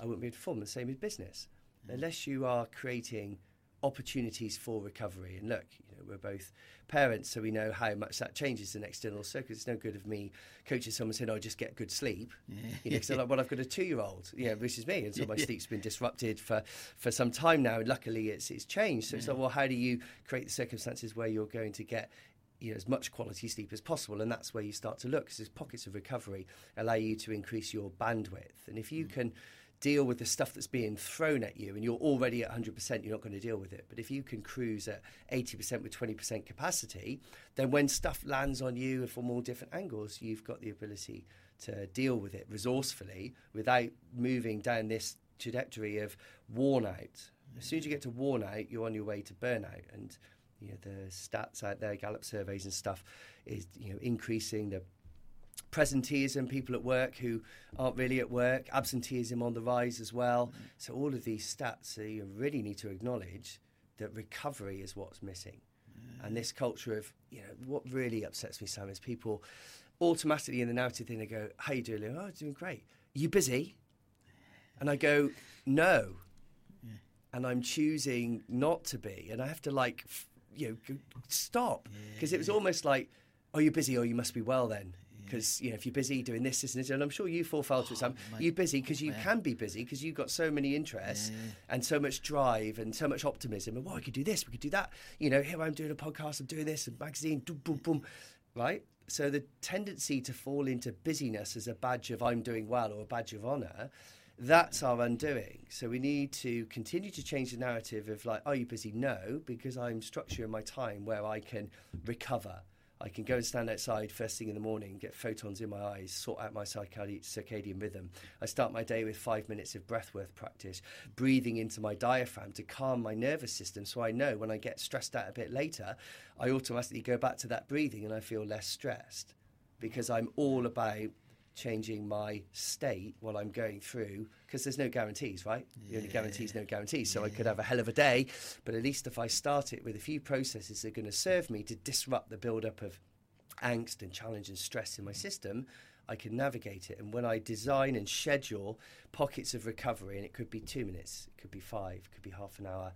I wouldn't be able to perform. The same with business. Unless you are creating opportunities for recovery. And look, you know, we're both parents, so we know how much that changes an external circuit. It's no good of me coaching someone saying, "Oh, just get good sleep." Yeah. You know, 'cause they're like, well, I've got a two-year-old, yeah, which is me, and so my sleep's been disrupted for, for some time now. And luckily, it's it's changed. So it's like, well, how do you create the circumstances where you're going to get you know, as much quality sleep as possible, and that's where you start to look because there's pockets of recovery allow you to increase your bandwidth, and if you mm. can deal with the stuff that's being thrown at you and you're already at 100%, you're not going to deal with it. But if you can cruise at 80% with 20% capacity, then when stuff lands on you from all different angles, you've got the ability to deal with it resourcefully without moving down this trajectory of worn out. As soon as you get to worn out, you're on your way to burnout. And you know, the stats out there, Gallup surveys and stuff, is you know increasing the presenteeism, people at work who aren't really at work, absenteeism on the rise as well. Mm. So all of these stats, so you really need to acknowledge that recovery is what's missing. And this culture of, you know, what really upsets me, Sam, is people automatically in the narrative thing, they go, how you doing? Lou?" Oh, doing great. Are you busy? And I go, no. And I'm choosing not to be. And I have to like, f- you know, stop. Because it was almost like, oh, you're busy, oh, you must be well then. Because, you know, if you're busy doing this, this, and this, and I'm sure you fall foul to it, Sam. mate. You're busy because you can be busy because you've got so many interests and so much drive and so much optimism. And, well, I could do this, we could do that. You know, here I'm doing a podcast, I'm doing this, a magazine, boom, boom, boom. Right? So the tendency to fall into busyness as a badge of I'm doing well or a badge of honour, that's our undoing. So we need to continue to change the narrative of like, are you busy? No, because I'm structuring my time where I can recover. I can go and stand outside first thing in the morning, get photons in my eyes, sort out my circadian rhythm. I start my day with five minutes of breathwork practice, breathing into my diaphragm to calm my nervous system so I know when I get stressed out a bit later, I automatically go back to that breathing and I feel less stressed because I'm all about changing my state while I'm going through because there's no guarantees, right? The only guarantee is no guarantees. So I could have a hell of a day, but at least if I start it with a few processes that are going to serve me to disrupt the build-up of angst and challenge and stress in my system, I can navigate it. And when I design and schedule pockets of recovery, and it could be two minutes, it could be five, it could be half an hour.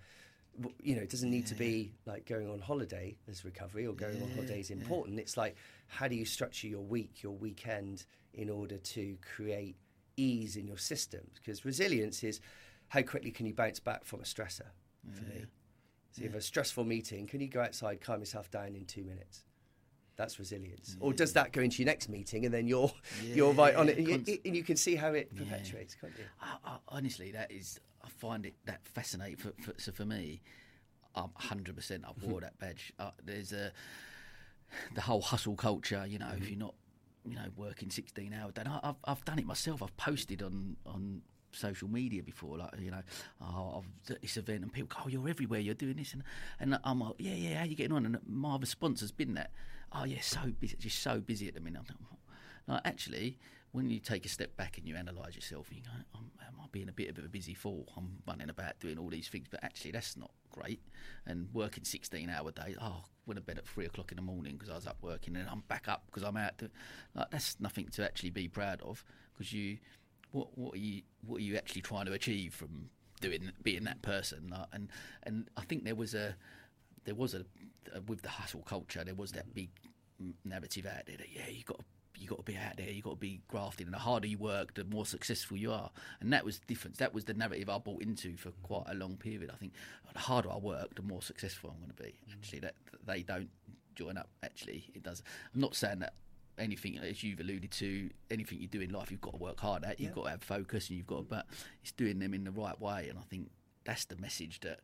You know, it doesn't need to be like going on holiday as recovery or going on holiday is important. It's like how do you structure your week, your weekend, in order to create ease in your systems? Because resilience is how quickly can you bounce back from a stressor for me. So you have a stressful meeting, can you go outside, calm yourself down in two minutes? That's resilience. Or does that go into your next meeting and then you're you're right on it, and you, const- and you can see how it perpetuates, can't you? I, I, honestly, that is, I find it that fascinating. For, for, so for me, I'm 100%. I wore that badge. Uh, there's a the whole hustle culture. You know, if you're not, you know, working 16 hour day, I, I've I've done it myself. I've posted on on social media before, like you know, oh, I've this event, and people go, "Oh, you're everywhere. You're doing this," and and I'm like, "Yeah, yeah. How you getting on?" And my response has been that, "Oh, yeah, so busy, just so busy at the minute." Like, actually, when you take a step back and you analyse yourself, you go, I'm, am I being a bit of a busy fool? I'm running about doing all these things, but actually, that's not great. And working 16 hour days, oh, went to bed at three o'clock in the morning because I was up working, and I'm back up because I'm out. To, like, that's nothing to actually be proud of because you, what, what are you, what are you actually trying to achieve from doing, being that person? Like, and and I think there was a, there was a, with the hustle culture, there was that big narrative out there that yeah, you got to you got to be out there, you got to be grafted, and the harder you work, the more successful you are. And that was different. That was the narrative I bought into for mm. quite a long period. I think the harder I work, the more successful I'm going to be. Mm. Actually, that they don't join up. Actually, it does. I'm not saying that anything as you've alluded to, anything you do in life, you've got to work hard at. You've Yeah. got to have focus, and you've got. To, but it's doing them in the right way, and I think that's the message that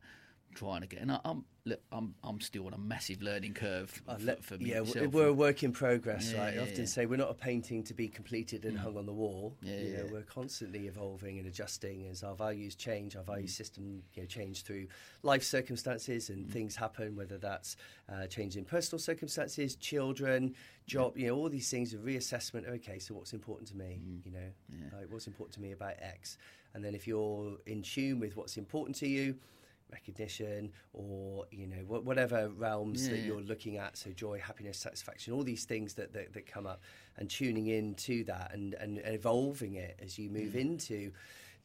trying to get. And I, I'm look, I'm I'm still on a massive learning curve Uh, for, for me. yeah, myself. we're a work in progress, Yeah, right? I often yeah. say we're not a painting to be completed and hung on the wall. Yeah, you know, we're constantly evolving and adjusting as our values change, our value Mm. system you know, change through life circumstances Mm. and things happen, whether that's uh, change in personal circumstances, children, job, you know, all these things, a reassessment. Okay, so what's important to me? You know, Mm. Like what's important to me about X? And then if you're in tune with what's important to you, recognition or you know wha- whatever realms that you're looking at so joy happiness satisfaction all these things that, that, that come up and tuning into that and, and evolving it as you move mm. into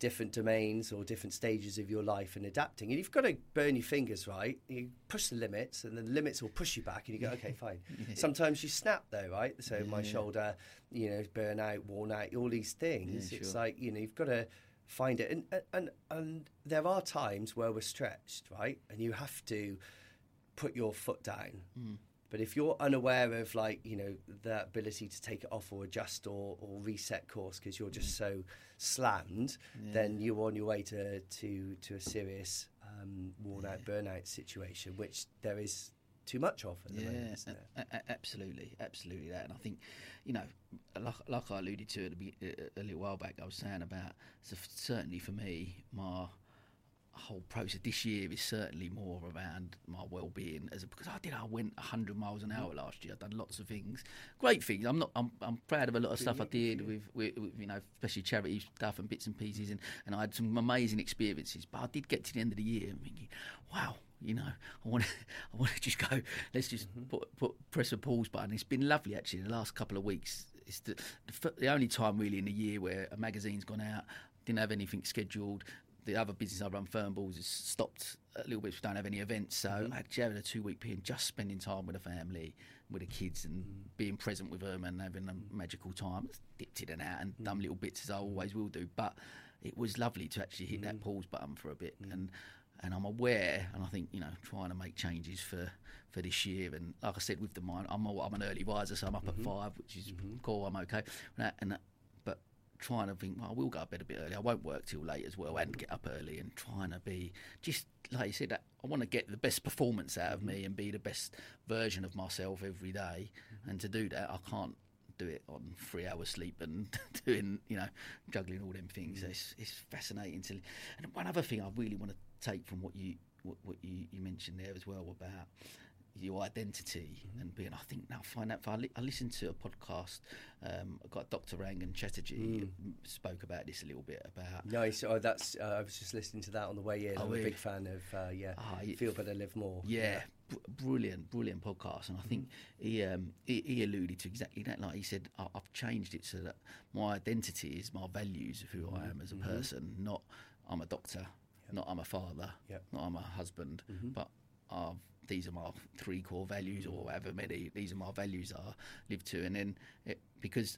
different domains or different stages of your life and adapting. And you've got to burn your fingers right? You push the limits and the limits will push you back and you go okay *laughs* fine. Sometimes you snap though right? So my shoulder you know burn out worn out all these things. Yeah, it's like you know you've got to find it. And, and and there are times where we're stretched right? And you have to put your foot down. Mm. but if you're unaware of like you know the ability to take it off or adjust or, or reset course because you're just so slammed then you're on your way to to to a serious um, worn out burnout situation which there is too much of moment Yeah, it? a- a- absolutely, absolutely that. And I think, you know, like, like I alluded to at the, be- a a little while back, I was saying about so certainly for me, my whole process this year is certainly more around my well-being as a, because I did I went 100 miles an hour last year. I've done lots of things. Great things. I'm not I'm, I'm proud of a lot of stuff I did with, with, with you know especially charity stuff and bits and pieces. And, and I had some amazing experiences but I did get to the end of the year and thinking wow you know I want to *laughs* I want to just go let's just mm-hmm. put, put press a pause button. It's been lovely actually the last couple of weeks. It's the, the, the only time really in the year where a magazine's gone out didn't have anything scheduled the other business I run, Fernballs, has stopped a little bit. We don't have any events, so mm-hmm. I had having a two week period, just spending time with the family, with the kids, and mm-hmm. being present with them and having a magical time. Dipped in and out and done little bits as I always will do, but it was lovely to actually hit that pause button for a bit and. And I'm aware, and I think you know, trying to make changes for, for this year. And like I said, with the mind, I'm a, I'm an early riser, so I'm up at mm-hmm. five, which is mm-hmm. cool. I'm okay. And, and but trying to think, well, I will go to bed a bit early. I won't work till late as well, and get up early, and trying to be just like you said. I want to get the best performance out of me mm-hmm. and be the best version of myself every day. And to do that, I can't do it on three hours sleep and *laughs* doing, you know, juggling all them things. It's, it's fascinating to. And one other thing I really want to take from what you what, what you, you mentioned there as well about your identity and being. I think now find out. I, li- I listened to a podcast. Um, I got Dr. Rangan Chatterjee m- spoke about this a little bit about. Nice. Oh, that's. Uh, I was just listening to that on the way in. Oh, I'm a big fan of. Uh, yeah. Ah, Feel better, live more. Yeah, br- brilliant, brilliant podcast. And I think he, um, he he alluded to exactly that. Like he said, I- I've changed it so that my identity is my values of who I am as a person. Not I'm a doctor, not I'm a father, Yep. not I'm a husband, mm-hmm. but i these are my three core values, or mm-hmm. however many. These are my values I live to. And then it, because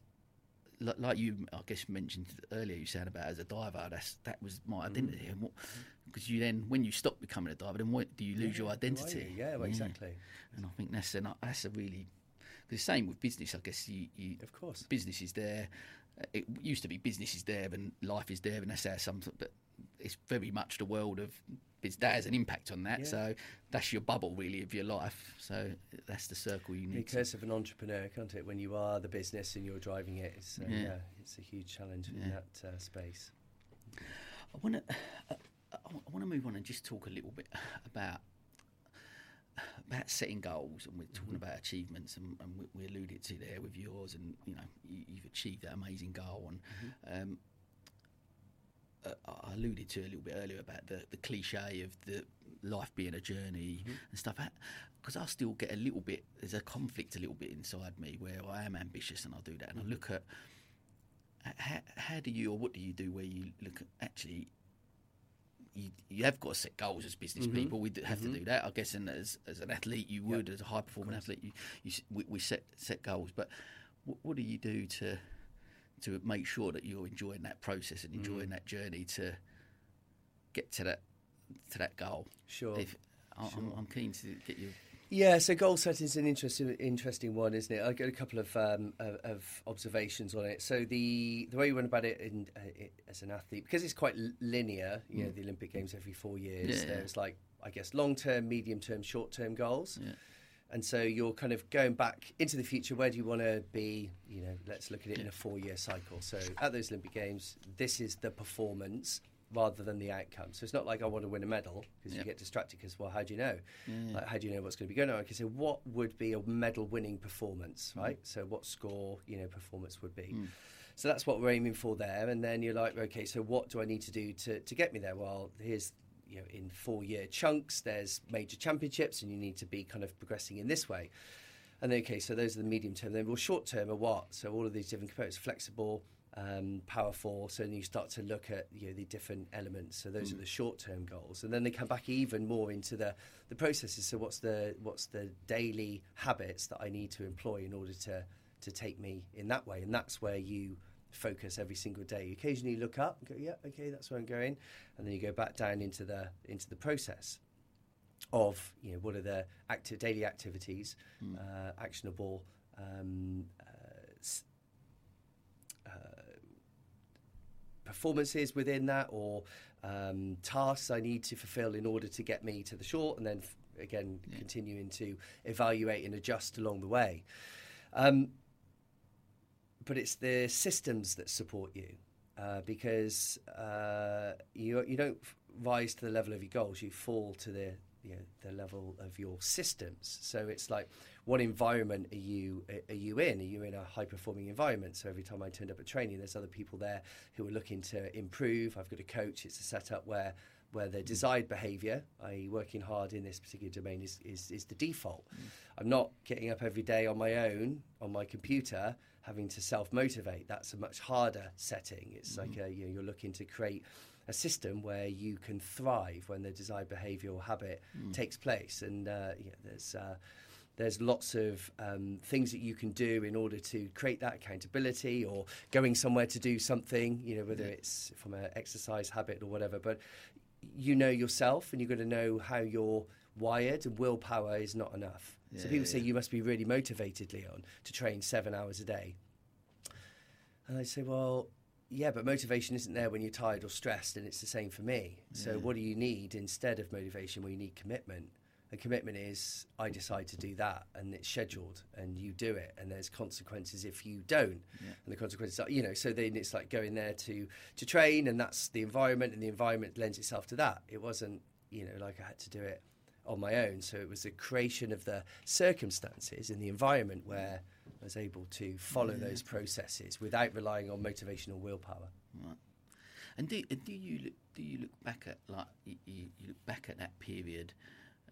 li- like you, I guess mentioned earlier, you said about as a diver, that's that was my mm-hmm. identity. And what, because you then, when you stop becoming a diver, then what do you lose your identity? you? Yeah, well, mm. exactly. And I think that's an, that's a really the same with business. I guess you, you Of course. business is there. It used to be business is there and life is there, and that's how some. But it's very much the world of biz- that has an impact on that. Yeah. So that's your bubble really of your life. So that's the circle you need. to- curse of an entrepreneur, can't it? When you are the business and you're driving it, it's, uh, Yeah. yeah. it's a huge challenge in that uh, space. I want to uh, I want to move on and just talk a little bit about about setting goals, and we're talking about achievements, and, and we, we alluded to there with yours, and you know you, you've achieved that amazing goal, and um, uh, Uh, I alluded to a little bit earlier about the, the cliche of the life being a journey mm-hmm. and stuff. Because I still get a little bit, there's a conflict a little bit inside me where I am ambitious and I do that, and I mm-hmm. look at how, how do you or what do you do where you look at actually you, you have got to set goals as business mm-hmm. people. We have to do that, I guess. And as, as an athlete, you would, as a high performing athlete, you, you we, we set set goals. But what, what do you do to to make sure that you're enjoying that process and enjoying that journey to get to that to that goal? Sure. If, I'm, I'm keen to get you Yeah, so goal setting is an interesting, interesting one, isn't it? I got a couple of, um, of, of observations on it. So the the way you went about it, in, uh, it as an athlete, because it's quite linear. You know, the Olympic Games every four years. Yeah. There's like I guess long term, medium term, short term goals. Yeah. And so you're kind of going back into the future. Where do you want to be? You know, let's look at it in a four-year cycle. So at those Olympic Games, this is the performance rather than the outcome. So it's not like I want to win a medal because Yeah. you get distracted because well, how do you know? Yeah. Like, how do you know what's going to be going on? I can say what would be a medal-winning performance, mm. right? So what score, you know, performance would be. Mm. So that's what we're aiming for there. And then you're like, okay, so what do I need to do to, to get me there? Well, here's you know, in four-year chunks, there's major championships, and you need to be kind of progressing in this way. And okay, so those are the medium term. Then, well, short term are what? So all of these different components, flexible, um, powerful. So then you start to look at you know the different elements. So those are the short term goals, and then they come back even more into the the processes. So what's the what's the daily habits that I need to employ in order to to take me in that way? And that's where you focus every single day. You occasionally look up and go, yeah, okay, that's where I'm going, and then you go back down into the into the process of you know what are the active daily activities, uh, actionable. Um, uh, uh, performances within that or um, tasks I need to fulfill in order to get me to the short and then f- again continuing to evaluate and adjust along the way. Um, but it's the systems that support you uh, because uh, you you don't rise to the level of your goals. You fall to the you know, the level of your systems. So it's like, what environment are you are you in? Are you in a high performing environment? So every time I turned up at training, there's other people there who are looking to improve. I've got a coach. It's a setup where where the desired behaviour, i.e., working hard in this particular domain, is, is, is the default. I'm not getting up every day on my own on my computer, having to self motivate. That's a much harder setting. It's like a, you know, you're looking to create a system where you can thrive when the desired behaviour or habit takes place. And uh, yeah, there's uh, there's lots of um, things that you can do in order to create that accountability or going somewhere to do something, you know, whether it's from an exercise habit or whatever. But you know yourself and you've got to know how you're wired and willpower is not enough. So Yeah, people say you must be really motivated, Leon, to train seven hours a day. And I say, well, yeah, but motivation isn't there when you're tired or stressed, and it's the same for me. So, what do you need instead of motivation? Well, you need commitment. And commitment is I decide to do that, and it's scheduled, and you do it, and there's consequences if you don't. And the consequences are, you know, so then it's like going there to to train, and that's the environment, and the environment lends itself to that. It wasn't, you know, like I had to do it on my own. So it was the creation of the circumstances and the environment where I was able to follow those processes without relying on motivation or willpower. Right. And do, and do you look, do you look back at like you, you look back at that period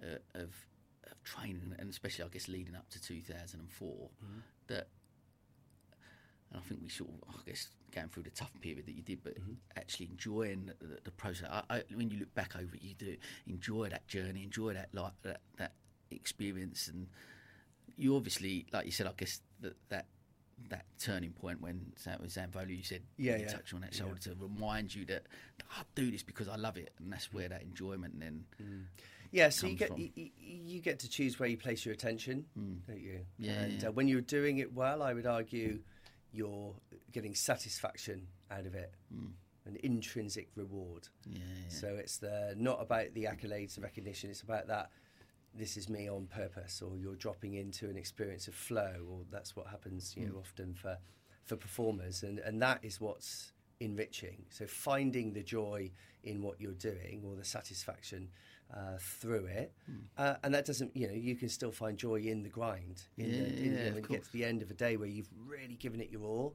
uh, of of training and especially I guess leading up to 2004 that and I think we sort of I guess going through the tough period that you did but mm-hmm. actually enjoying the, the, process I, I, when you look back over it you do enjoy that journey enjoy that like that, that experience and you obviously like you said I guess that that that turning point when Sam, Zamboli, you said Yeah, you yeah. touched on that shoulder to remind you that I do this because I love it, and that's mm. where that enjoyment then. Mm. Yeah, so you get you, you- get to choose where you place your attention, mm. don't you? Yeah, and yeah. Uh, when you're doing it well, I would argue you're getting satisfaction out of it, hmm. an intrinsic reward. Yeah, yeah. So it's the not about the accolades, the recognition. It's about that. This is me on purpose, or you're dropping into an experience of flow, or that's what happens, you know, hmm. often for for performers, and and that is what's enriching. So finding the joy in what you're doing, or the satisfaction uh, through it, uh, and that doesn't, you know, you can still find joy in the grind. In Yeah, the, in, you know, yeah, of when you get to the end of a day where you've really given it your all,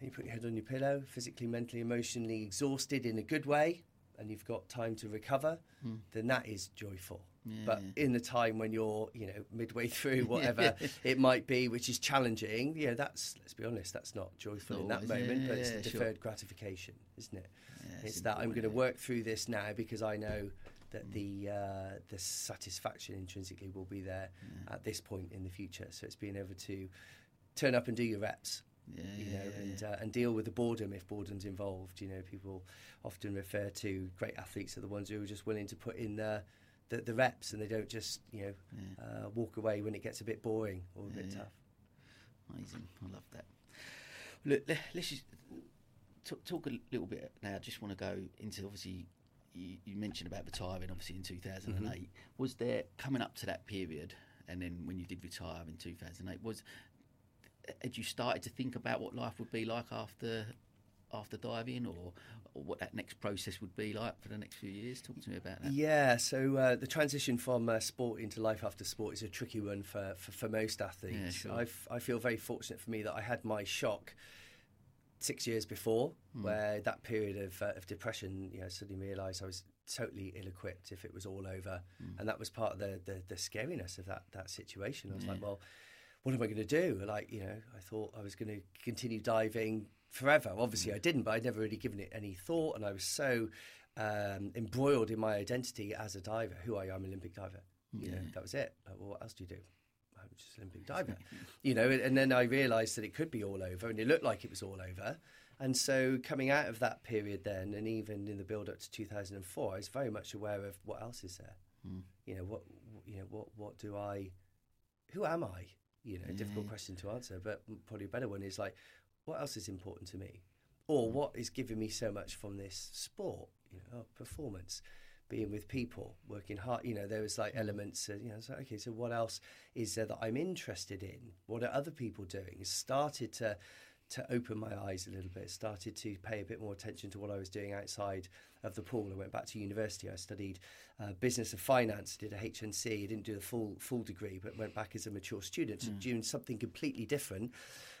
and you put your head on your pillow, physically, mentally, emotionally exhausted in a good way, and you've got time to recover, then that is joyful. But in the time when you're, you know, midway *laughs* through *laughs* whatever it might be, which is challenging, you know, that's let's be honest, that's not joyful in that moment, yeah, but it's yeah, the sure. deferred gratification, isn't it? it's it's that I'm going to work through this now because I know that the uh, the satisfaction intrinsically will be there at this point in the future. So it's being able to turn up and do your reps Yeah, you yeah, know, yeah, and uh, and deal with the boredom if boredom's involved. You know, people often refer to great athletes are the ones who are just willing to put in the the, the reps and they don't just you know Yeah. uh, walk away when it gets a bit boring or a bit Yeah. tough. Amazing. I love that. Look, let's just talk, talk a little bit now. I just want to go into obviously. You, you mentioned about retiring, obviously in 2008. Was there coming up to that period, and then when you did retire in 2008, was had you started to think about what life would be like after after diving, or, or what that next process would be like for the next few years? Talk to me about that. Yeah, so uh, the transition from uh, sport into life after sport is a tricky one for, for, for most athletes. Yeah, sure. I feel very fortunate for me that I had my shock six years before, Hmm. where that period of, uh, of depression, you know, suddenly realised I was totally ill-equipped if it was all over, Hmm. and that was part of the, the, the scariness of that that situation. I was like, well, what am I going to do? Like, you know, I thought I was going to continue diving forever. Obviously, I didn't, but I'd never really given it any thought, and I was so um, embroiled in my identity as a diver, who I am, Olympic diver. You know, that was it. Like, well, what else do you do? Just an Olympic diver. you know, and, and then I realised that it could be all over, and it looked like it was all over. And so, coming out of that period, then, and even in the build-up to 2004, I was very much aware of what else is there. Mm. You know, what you know, what what do I? Who am I? You know, difficult Yeah. question to answer, but probably a better one is like, what else is important to me, or what is giving me so much from this sport? You know, oh, performance, being with people, working hard. You know, there was like elements. Of, you know, so okay, so what else is there that I'm interested in? What are other people doing? It started to to open my eyes a little bit. Started to pay a bit more attention to what I was doing outside of the pool. I went back to university. I studied uh, business and finance. Did a HNC. I didn't do the full full degree, but went back as a mature student, so doing something completely different.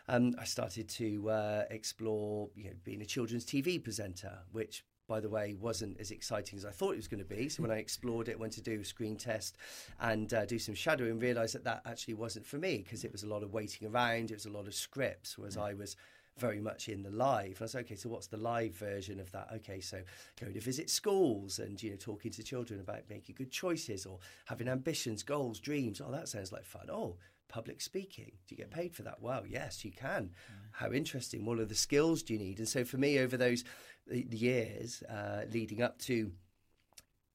Um, I started to uh, explore, you know, being a children's TV presenter, which by the way, wasn't as exciting as I thought it was going to be. So when I explored it, went to do a screen test and uh, do some shadowing, realised that that actually wasn't for me because it was a lot of waiting around, it was a lot of scripts, whereas I was very much in the live. And I said, okay, so what's the live version of that? Okay, so going to visit schools and you know talking to children about making good choices or having ambitions, goals, dreams. Oh, that sounds like fun. Oh. Public speaking. Do you get paid for that? Wow, yes, you can. How interesting. What are the skills do you need? And so for me, over those the the years uh, leading up to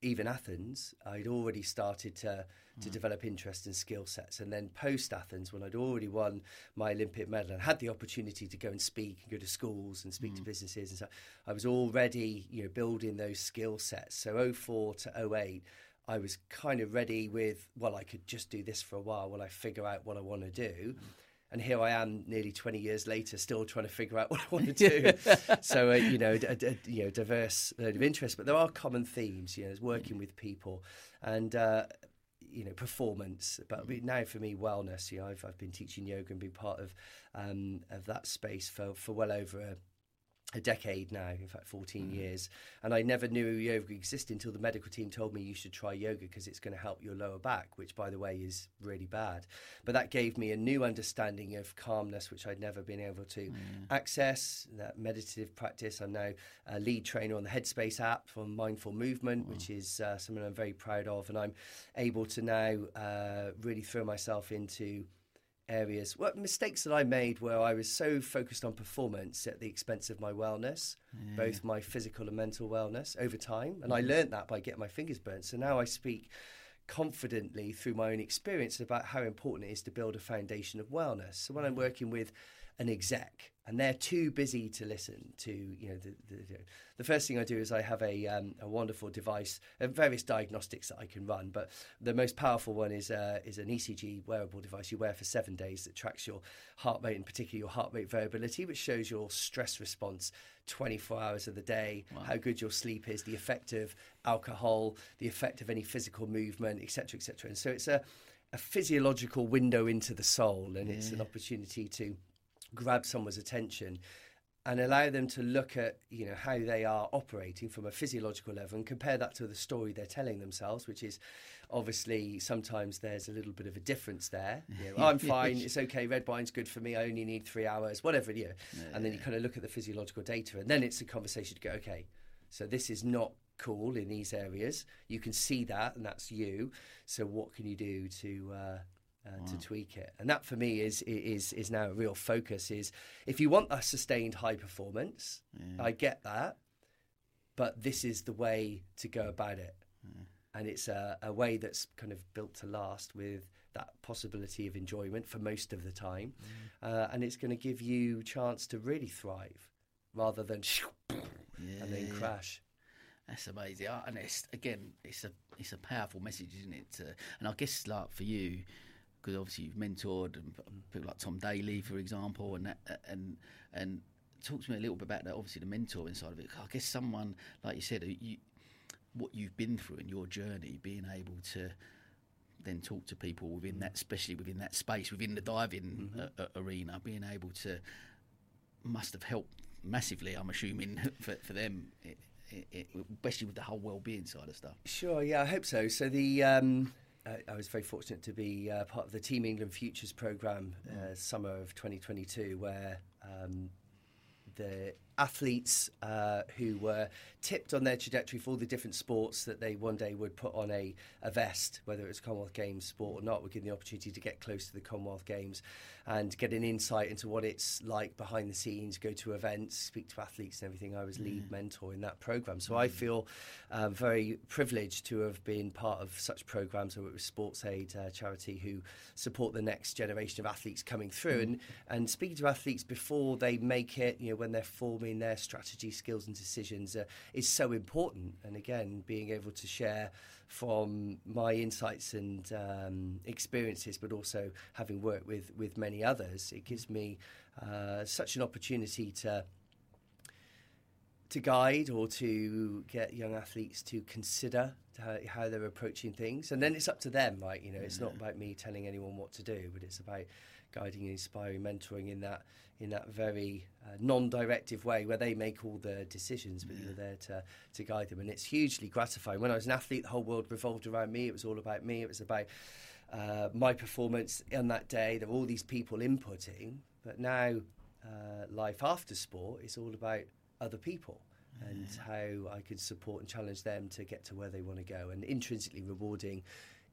even Athens, I'd already started to to hmm. develop interest in skill sets, and then post Athens, when I'd already won my Olympic medal and had the opportunity to go and speak and go to schools and speak to hmm. businesses and so, I was already you know building those skill sets. So 04 to 08, I was kind of ready with well, I could just do this for a while while I figure out what I want to do. Hmm. And here I am, nearly 20 years later, still trying to figure out *laughs* what I want to do. *laughs* so, uh, you know, you know, diverse load of interest, but there are common themes. You know, working with people and uh, you know performance. But now for me, wellness. You know, I've I've been teaching yoga and been part of um, of that space for for well over a, a decade now, in fact, 14 years. And I never knew yoga existed until the medical team told me you should try yoga because it's going to help your lower back, which, by the way, is really bad. But that gave me a new understanding of calmness, which I'd never been able to access. That meditative practice. I'm now a lead trainer on the Headspace app for mindful movement, which is uh, something I'm very proud of. And I'm able to now uh, really throw myself into areas. What mistakes that I made where I was so focused on performance at the expense of my wellness, both my physical and mental wellness over time. And I learned that by getting my fingers burnt. So now I speak confidently through my own experience about how important it is to build a foundation of wellness. So when I'm mm-hmm. working with an exec and they're too busy to listen to you know the, the, the first thing I do is I have a, um, a wonderful device uh, various diagnostics that I can run but the most powerful one is uh, is an ECG wearable device you wear for seven days that tracks your heart rate and particularly your heart rate variability which shows your stress response 24 hours of the day how good your sleep is the effect of alcohol the effect of any physical movement etc etc and so it's a a physiological window into the soul and it's an opportunity to grab someone's attention and allow them to look at you know how they are operating from a physiological level and compare that to the story they're telling themselves which is obviously sometimes there's a little bit of a difference there. *laughs* You know, i'm fine it's okay red wine's good for me i only need three hours whatever you know. And then you kind of look at the physiological data and then it's a conversation to go okay so this is not cool in these areas you can see that and that's you so what can you do to uh, uh, to tweak it. And that for me is is is now a real focus. Is if you want a sustained high performance, I get that, but this is the way to go about it. and it's a, a way that's kind of built to last with that possibility of enjoyment for most of the time, mm. uh, and it's going to give you chance to really thrive rather than yeah. and then crash. That's amazing, and it's again, it's a it's a powerful message, isn't it? Uh, and I guess like for you, because obviously you've mentored and people like Tom Daley, for example, and that, and and talk to me a little bit about that. Obviously, the mentoring side of it. I guess someone like you said, you, what you've been through in your journey, being able to then talk to people within that, especially within that space, within the diving mm-hmm. uh, arena, being able to must have helped massively. I'm assuming *laughs* for, for them. It, it, it, especially with the whole well-being side of stuff. Sure, yeah, I hope so. So the um, I, I was very fortunate to be uh, part of the Team England Futures program uh, mm. summer of 2022, where um, the athletes uh, who were tipped on their trajectory for all the different sports that they one day would put on a, a vest, whether it was Commonwealth Games sport or not, were given the opportunity to get close to the Commonwealth Games and get an insight into what it's like behind the scenes, go to events, speak to athletes and everything. I was lead mentor in that program. So mm. I feel um, very privileged to have been part of such programs. I work with Sports Aid uh, charity who support the next generation of athletes coming through mm. and, and speaking to athletes before they make it, you know, when they're forming their strategy, skills and decisions uh, is so important. And again, being able to share from my insights and um, experiences, but also having worked with, with many others, it gives me uh, such an opportunity to to guide or to get young athletes to consider how, how, they're approaching things. And then it's up to them, right? You know, it's not about me telling anyone what to do, but it's about guiding, inspiring, mentoring in that in that very uh, non-directive way where they make all the decisions, but yeah. you're there to to guide them, and it's hugely gratifying. When I was an athlete, the whole world revolved around me. It was all about me. It was about uh, my performance on that day. There were all these people inputting, but now uh, life after sport is all about other people and how I can support and challenge them to get to where they want to go, and intrinsically rewarding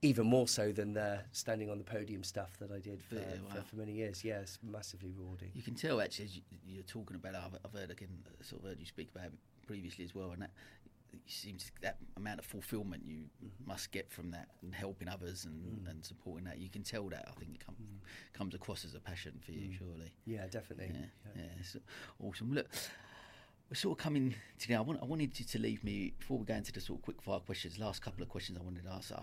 even more so than the standing on the podium stuff that I did for, yeah, wow. for, for, many years. Yes, massively rewarding. You can tell actually as you, are talking about it. I've, I've, heard again, sort of heard you speak about it previously as well, and that seems that amount of fulfilment you mm-hmm. must get from that and helping others and, mm. and supporting that. You can tell that. I think it come, mm. comes across as a passion for you, mm. surely. Yeah, definitely. Yeah, yeah. yeah awesome. Look we're sort of coming to now. I, want, I wanted you to leave me before we go into the sort of quick fire questions. Last couple of questions I wanted to ask.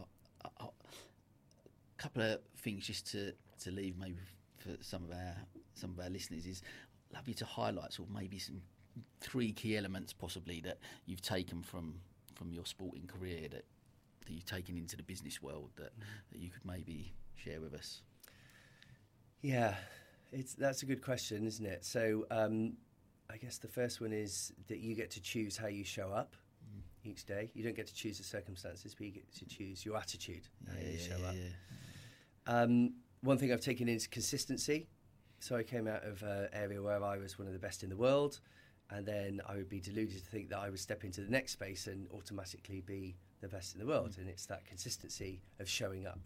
Couple of things just to, to leave maybe for some of our some of our listeners is I'd love you to highlight sort of maybe some three key elements possibly that you've taken from from your sporting career that that you've taken into the business world that, mm. that you could maybe share with us. Yeah, it's that's a good question, isn't it? So um, I guess the first one is that you get to choose how you show up each day. You don't get to choose the circumstances, but you get to choose your attitude, how yeah, you show yeah, up. Yeah. Um, one thing I've taken is consistency. So I came out of an area where I was one of the best in the world, and then I would be deluded to think that I would step into the next space and automatically be the best in the world. Mm. And it's that consistency of showing up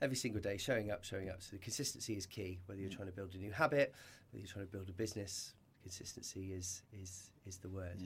every single day, showing up, showing up. So the consistency is key. Whether you're mm. trying to build a new habit, whether you're trying to build a business, consistency is is is the word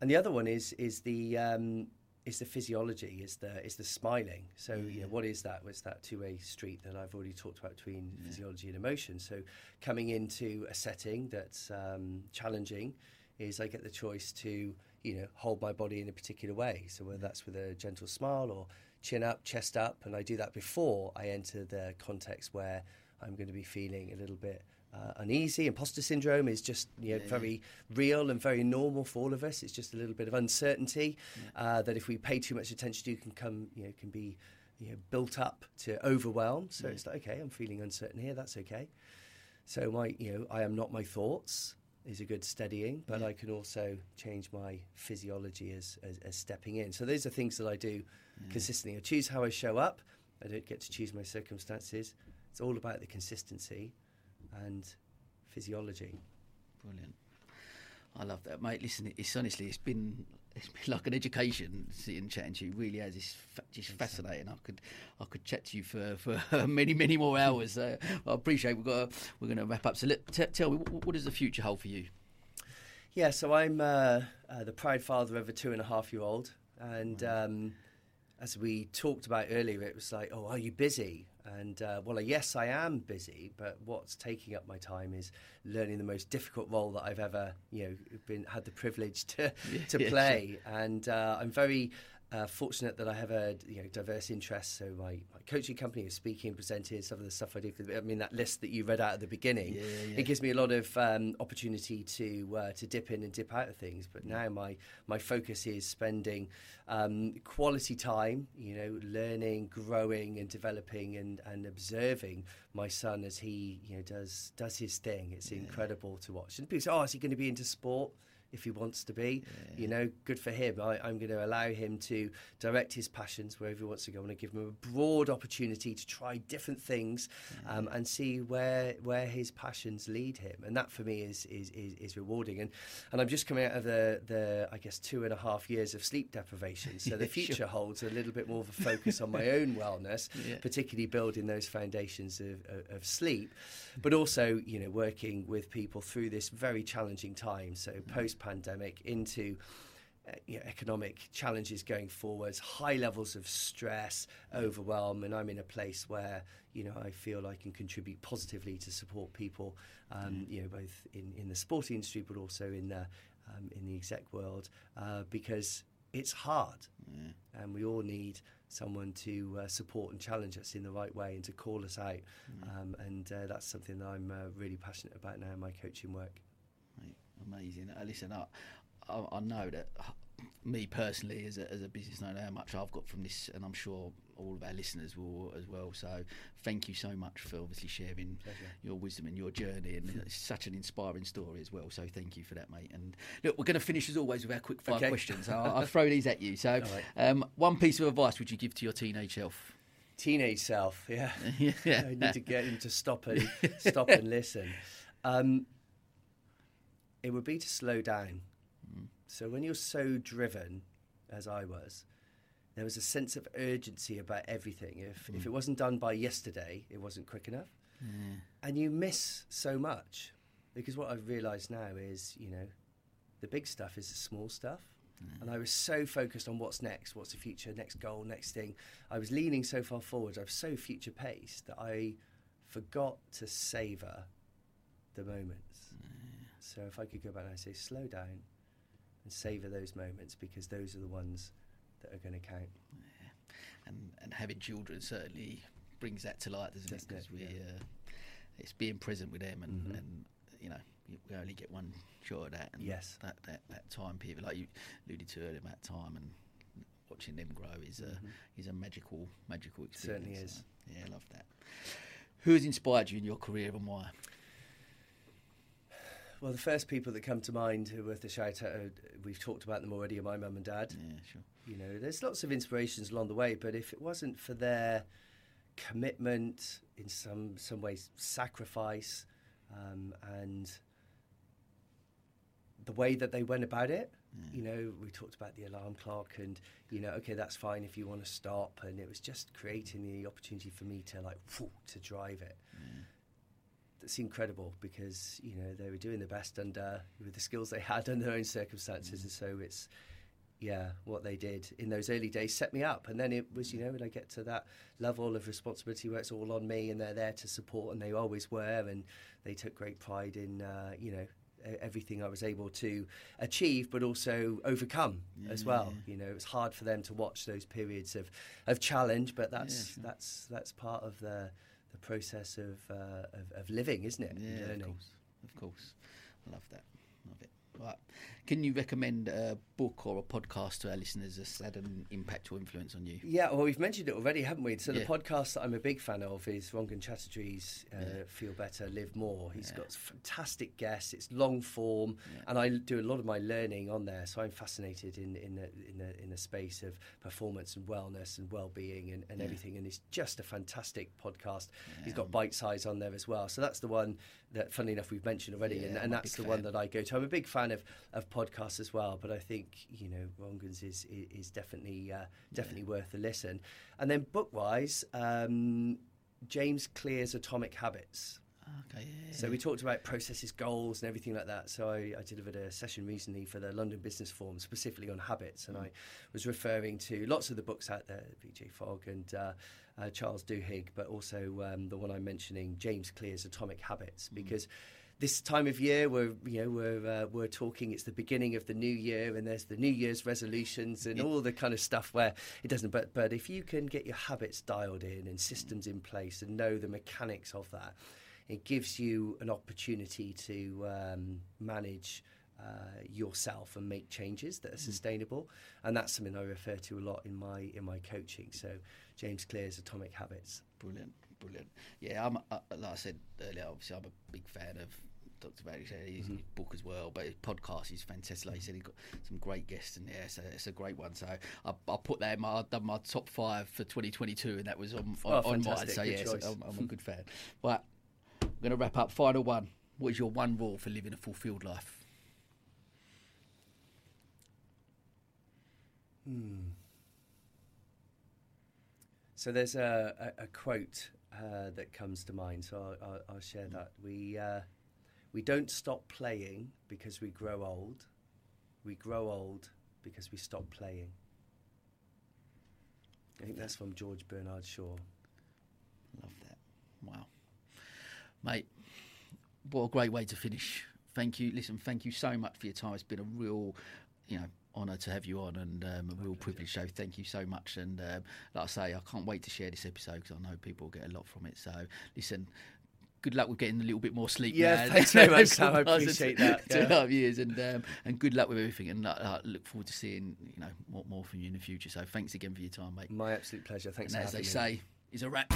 and the other one is is the um, is the physiology, is the is the smiling. So yeah. you know, what is that? What's that two way street that I've already talked about between yeah. physiology and emotion? So coming into a setting that's um, challenging is I get the choice to you know hold my body in a particular way. So whether that's with a gentle smile or chin up, chest up, and I do that before I enter the context where I'm going to be feeling a little bit uh, uneasy. Imposter syndrome is just you know, yeah, very real and very normal for all of us. It's just a little bit of uncertainty yeah. uh, that if we pay too much attention to, can come you know can be you know, built up to overwhelm. So it's like okay, I'm feeling uncertain here. That's okay. So my you know I am not my thoughts is a good steadying, but I can also change my physiology as, as, as stepping in. So those are things that I do consistently. I choose how I show up. I don't get to choose my circumstances. It's all about the consistency and physiology. Brilliant. I love that, mate. Listen, it's honestly, it's been it's been like an education sitting chatting to you. It really has. It's fa- just fascinating. I could I could chat to you for, for *laughs* many many more hours. So I appreciate we've got we're going to wrap up. So let, t- tell me, what, what does the future hold for you? Yeah, so I'm uh, uh, the proud father of a two and a half year old, and um, as we talked about earlier, it was like, oh, are you busy? And uh, well, yes, I am busy, but what's taking up my time is learning the most difficult role that I've ever, you know, been had the privilege to *laughs* to play. And uh, I'm very uh, fortunate that I have a you know diverse interests. So my, my coaching company is speaking, presenting some of the stuff I do. For the, I mean that list that you read out at the beginning. Yeah, yeah. It gives me a lot of um, opportunity to uh, to dip in and dip out of things. But now my my focus is spending um, quality time, you know, learning, growing, and developing, and, and observing my son as he you know does does his thing. It's incredible to watch. And people say, "Oh, is he going to be into sport?" If he wants to be, you know, good for him. I, I'm going to allow him to direct his passions wherever he wants to go. I want to give him a broad opportunity to try different things um, and see where where his passions lead him. And that for me is is, is, is rewarding. And and I'm just coming out of the the I guess two and a half years of sleep deprivation. *laughs* So the Yeah, sure. future holds a little bit more of a focus on my *laughs* own wellness, Yeah. particularly building those foundations of, of, of sleep, but also you know working with people through this very challenging time. So post pandemic into uh, you know, economic challenges going forwards, high levels of stress, overwhelm, and I'm in a place where you know I feel I can contribute positively to support people, um, you know, both in, in the sporting industry but also in the um, in the exec world, uh, because it's hard, and we all need someone to uh, support and challenge us in the right way and to call us out, um, and uh, that's something that I'm uh, really passionate about now in my coaching work. Amazing. Uh, listen, I, I, I know that uh, me personally, as a, as a business owner, how much I've got from this, and I'm sure all of our listeners will as well. So, thank you so much for obviously sharing Pleasure. your wisdom and your journey, and it's such an inspiring story as well. So, thank you for that, mate. And look, we're going to finish as always with our quick fire Okay. questions. I'll, I'll throw these at you. So, right. um, one piece of advice would you give to your teenage self? Teenage self, yeah. *laughs* yeah, *laughs* I need to get him to stop and *laughs* stop and listen. Um, it would be to slow down. So when you're so driven, as I was, there was a sense of urgency about everything. If if it mm. wasn't done by yesterday, it wasn't quick enough, and you miss so much. Because what I've realised now is, you know, the big stuff is the small stuff. And I was so focused on what's next, what's the future, next goal, next thing. I was leaning so far forward, I was so future paced that I forgot to savour the moments. So if I could go back and say, slow down and savour those moments because those are the ones that are going to count. and and having children certainly brings that to light, doesn't it? It? Because we, Yeah. uh, it's being present with them, and, Mhm. and you know, we only get one shot at that. And Yes. that, that that time period, like you alluded to earlier, that time and watching them grow is a is a magical magical experience. Mm-hmm. Certainly is. So, yeah, I love that. Who has inspired you in your career and why? Well, the first people that come to mind who are worth a shout out, we've talked about them already, are my mum and dad. Yeah, sure. You know, there's lots of inspirations along the way, but if it wasn't for their commitment, in some some ways, sacrifice, um, and the way that they went about it, you know, we talked about the alarm clock, and you know, okay, that's fine if you want to stop, and it was just creating the opportunity for me to like whew, to drive it. That's incredible because you know they were doing the best under with the skills they had under their own circumstances, and so it's yeah, what they did in those early days set me up. And then it was, you know, when I get to that level of responsibility where it's all on me and they're there to support, and they always were, and they took great pride in, uh, you know, everything I was able to achieve, but also overcome as well. You know, it was hard for them to watch those periods of, of challenge, but that's sure. that's that's part of the the process of, uh, of of living, isn't it? Yeah, of course, of course. I love that. Love it. Right. Can you recommend a book or a podcast to our listeners that's had an impact or influence on you? Yeah, well, we've mentioned it already, haven't we? So Yeah. the podcast that I'm a big fan of is Rangan Chatterjee's uh, "Feel Better, Live More." He's got fantastic guests. It's long form, and I do a lot of my learning on there. So I'm fascinated in in the, in the, in the space of performance and wellness and well-being and, and everything. And it's just a fantastic podcast. He's got bite size on there as well. So that's the one that, funnily enough, we've mentioned already, Yeah, and, and that's the big one that I go to. I'm a big fan of, of podcasts as well, but I think you know Rangan's is is, definitely uh, definitely worth a listen. And then book wise, um, James Clear's Atomic Habits. Okay, yeah. So we talked about processes, goals, and everything like that. So I, I delivered a session recently for the London Business Forum, specifically on habits, and I was referring to lots of the books out there, BJ Fogg and uh, uh, Charles Duhigg, but also um, the one I'm mentioning, James Clear's Atomic Habits, because this time of year we're you know we're uh, we're talking it's the beginning of the new year and there's the new year's resolutions and all the kind of stuff where it doesn't but but if you can get your habits dialed in and systems in place and know the mechanics of that it gives you an opportunity to um, manage uh, yourself and make changes that are sustainable and that's something I refer to a lot in my in my coaching so James Clear's Atomic Habits Brilliant, brilliant. Yeah, I'm uh, like I said earlier. Obviously, I'm a big fan of Dr. Barry. His, his book as well, but his podcast is fantastic. Like he said, he got some great guests in there, so it's a great one. So I, I put that in my I've done my top five for 2022, and that was on on, Oh, on mine. So Good yeah, so. I'm, I'm a good fan. But I'm going to wrap up. Final one. What is your one rule for living a fulfilled life? So there's a, a, a quote uh, that comes to mind. So I'll, I'll, I'll share that. We uh, we don't stop playing because we grow old. We grow old because we stop playing. I think that's from George Bernard Shaw. Love that. Wow. Mate, what a great way to finish. Thank you. Listen, thank you so much for your time. It's been a real, you know, honour to have you on and um, a real privilege. So thank you so much. And um, like I say, I can't wait to share this episode because I know people will get a lot from it. So listen, good luck with getting a little bit more sleep. Yeah, now. thanks very much, *laughs* Sam. I appreciate that, Two and yeah. a half years, and um, and good luck with everything. And uh, I look forward to seeing you know more, more from you in the future. So thanks again for your time, mate. My absolute pleasure. Thanks And as they me. say, is a wrap.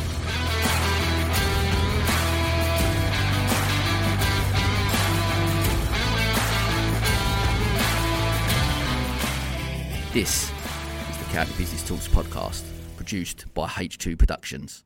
This is the County Business Talks podcast, produced by H2 Productions.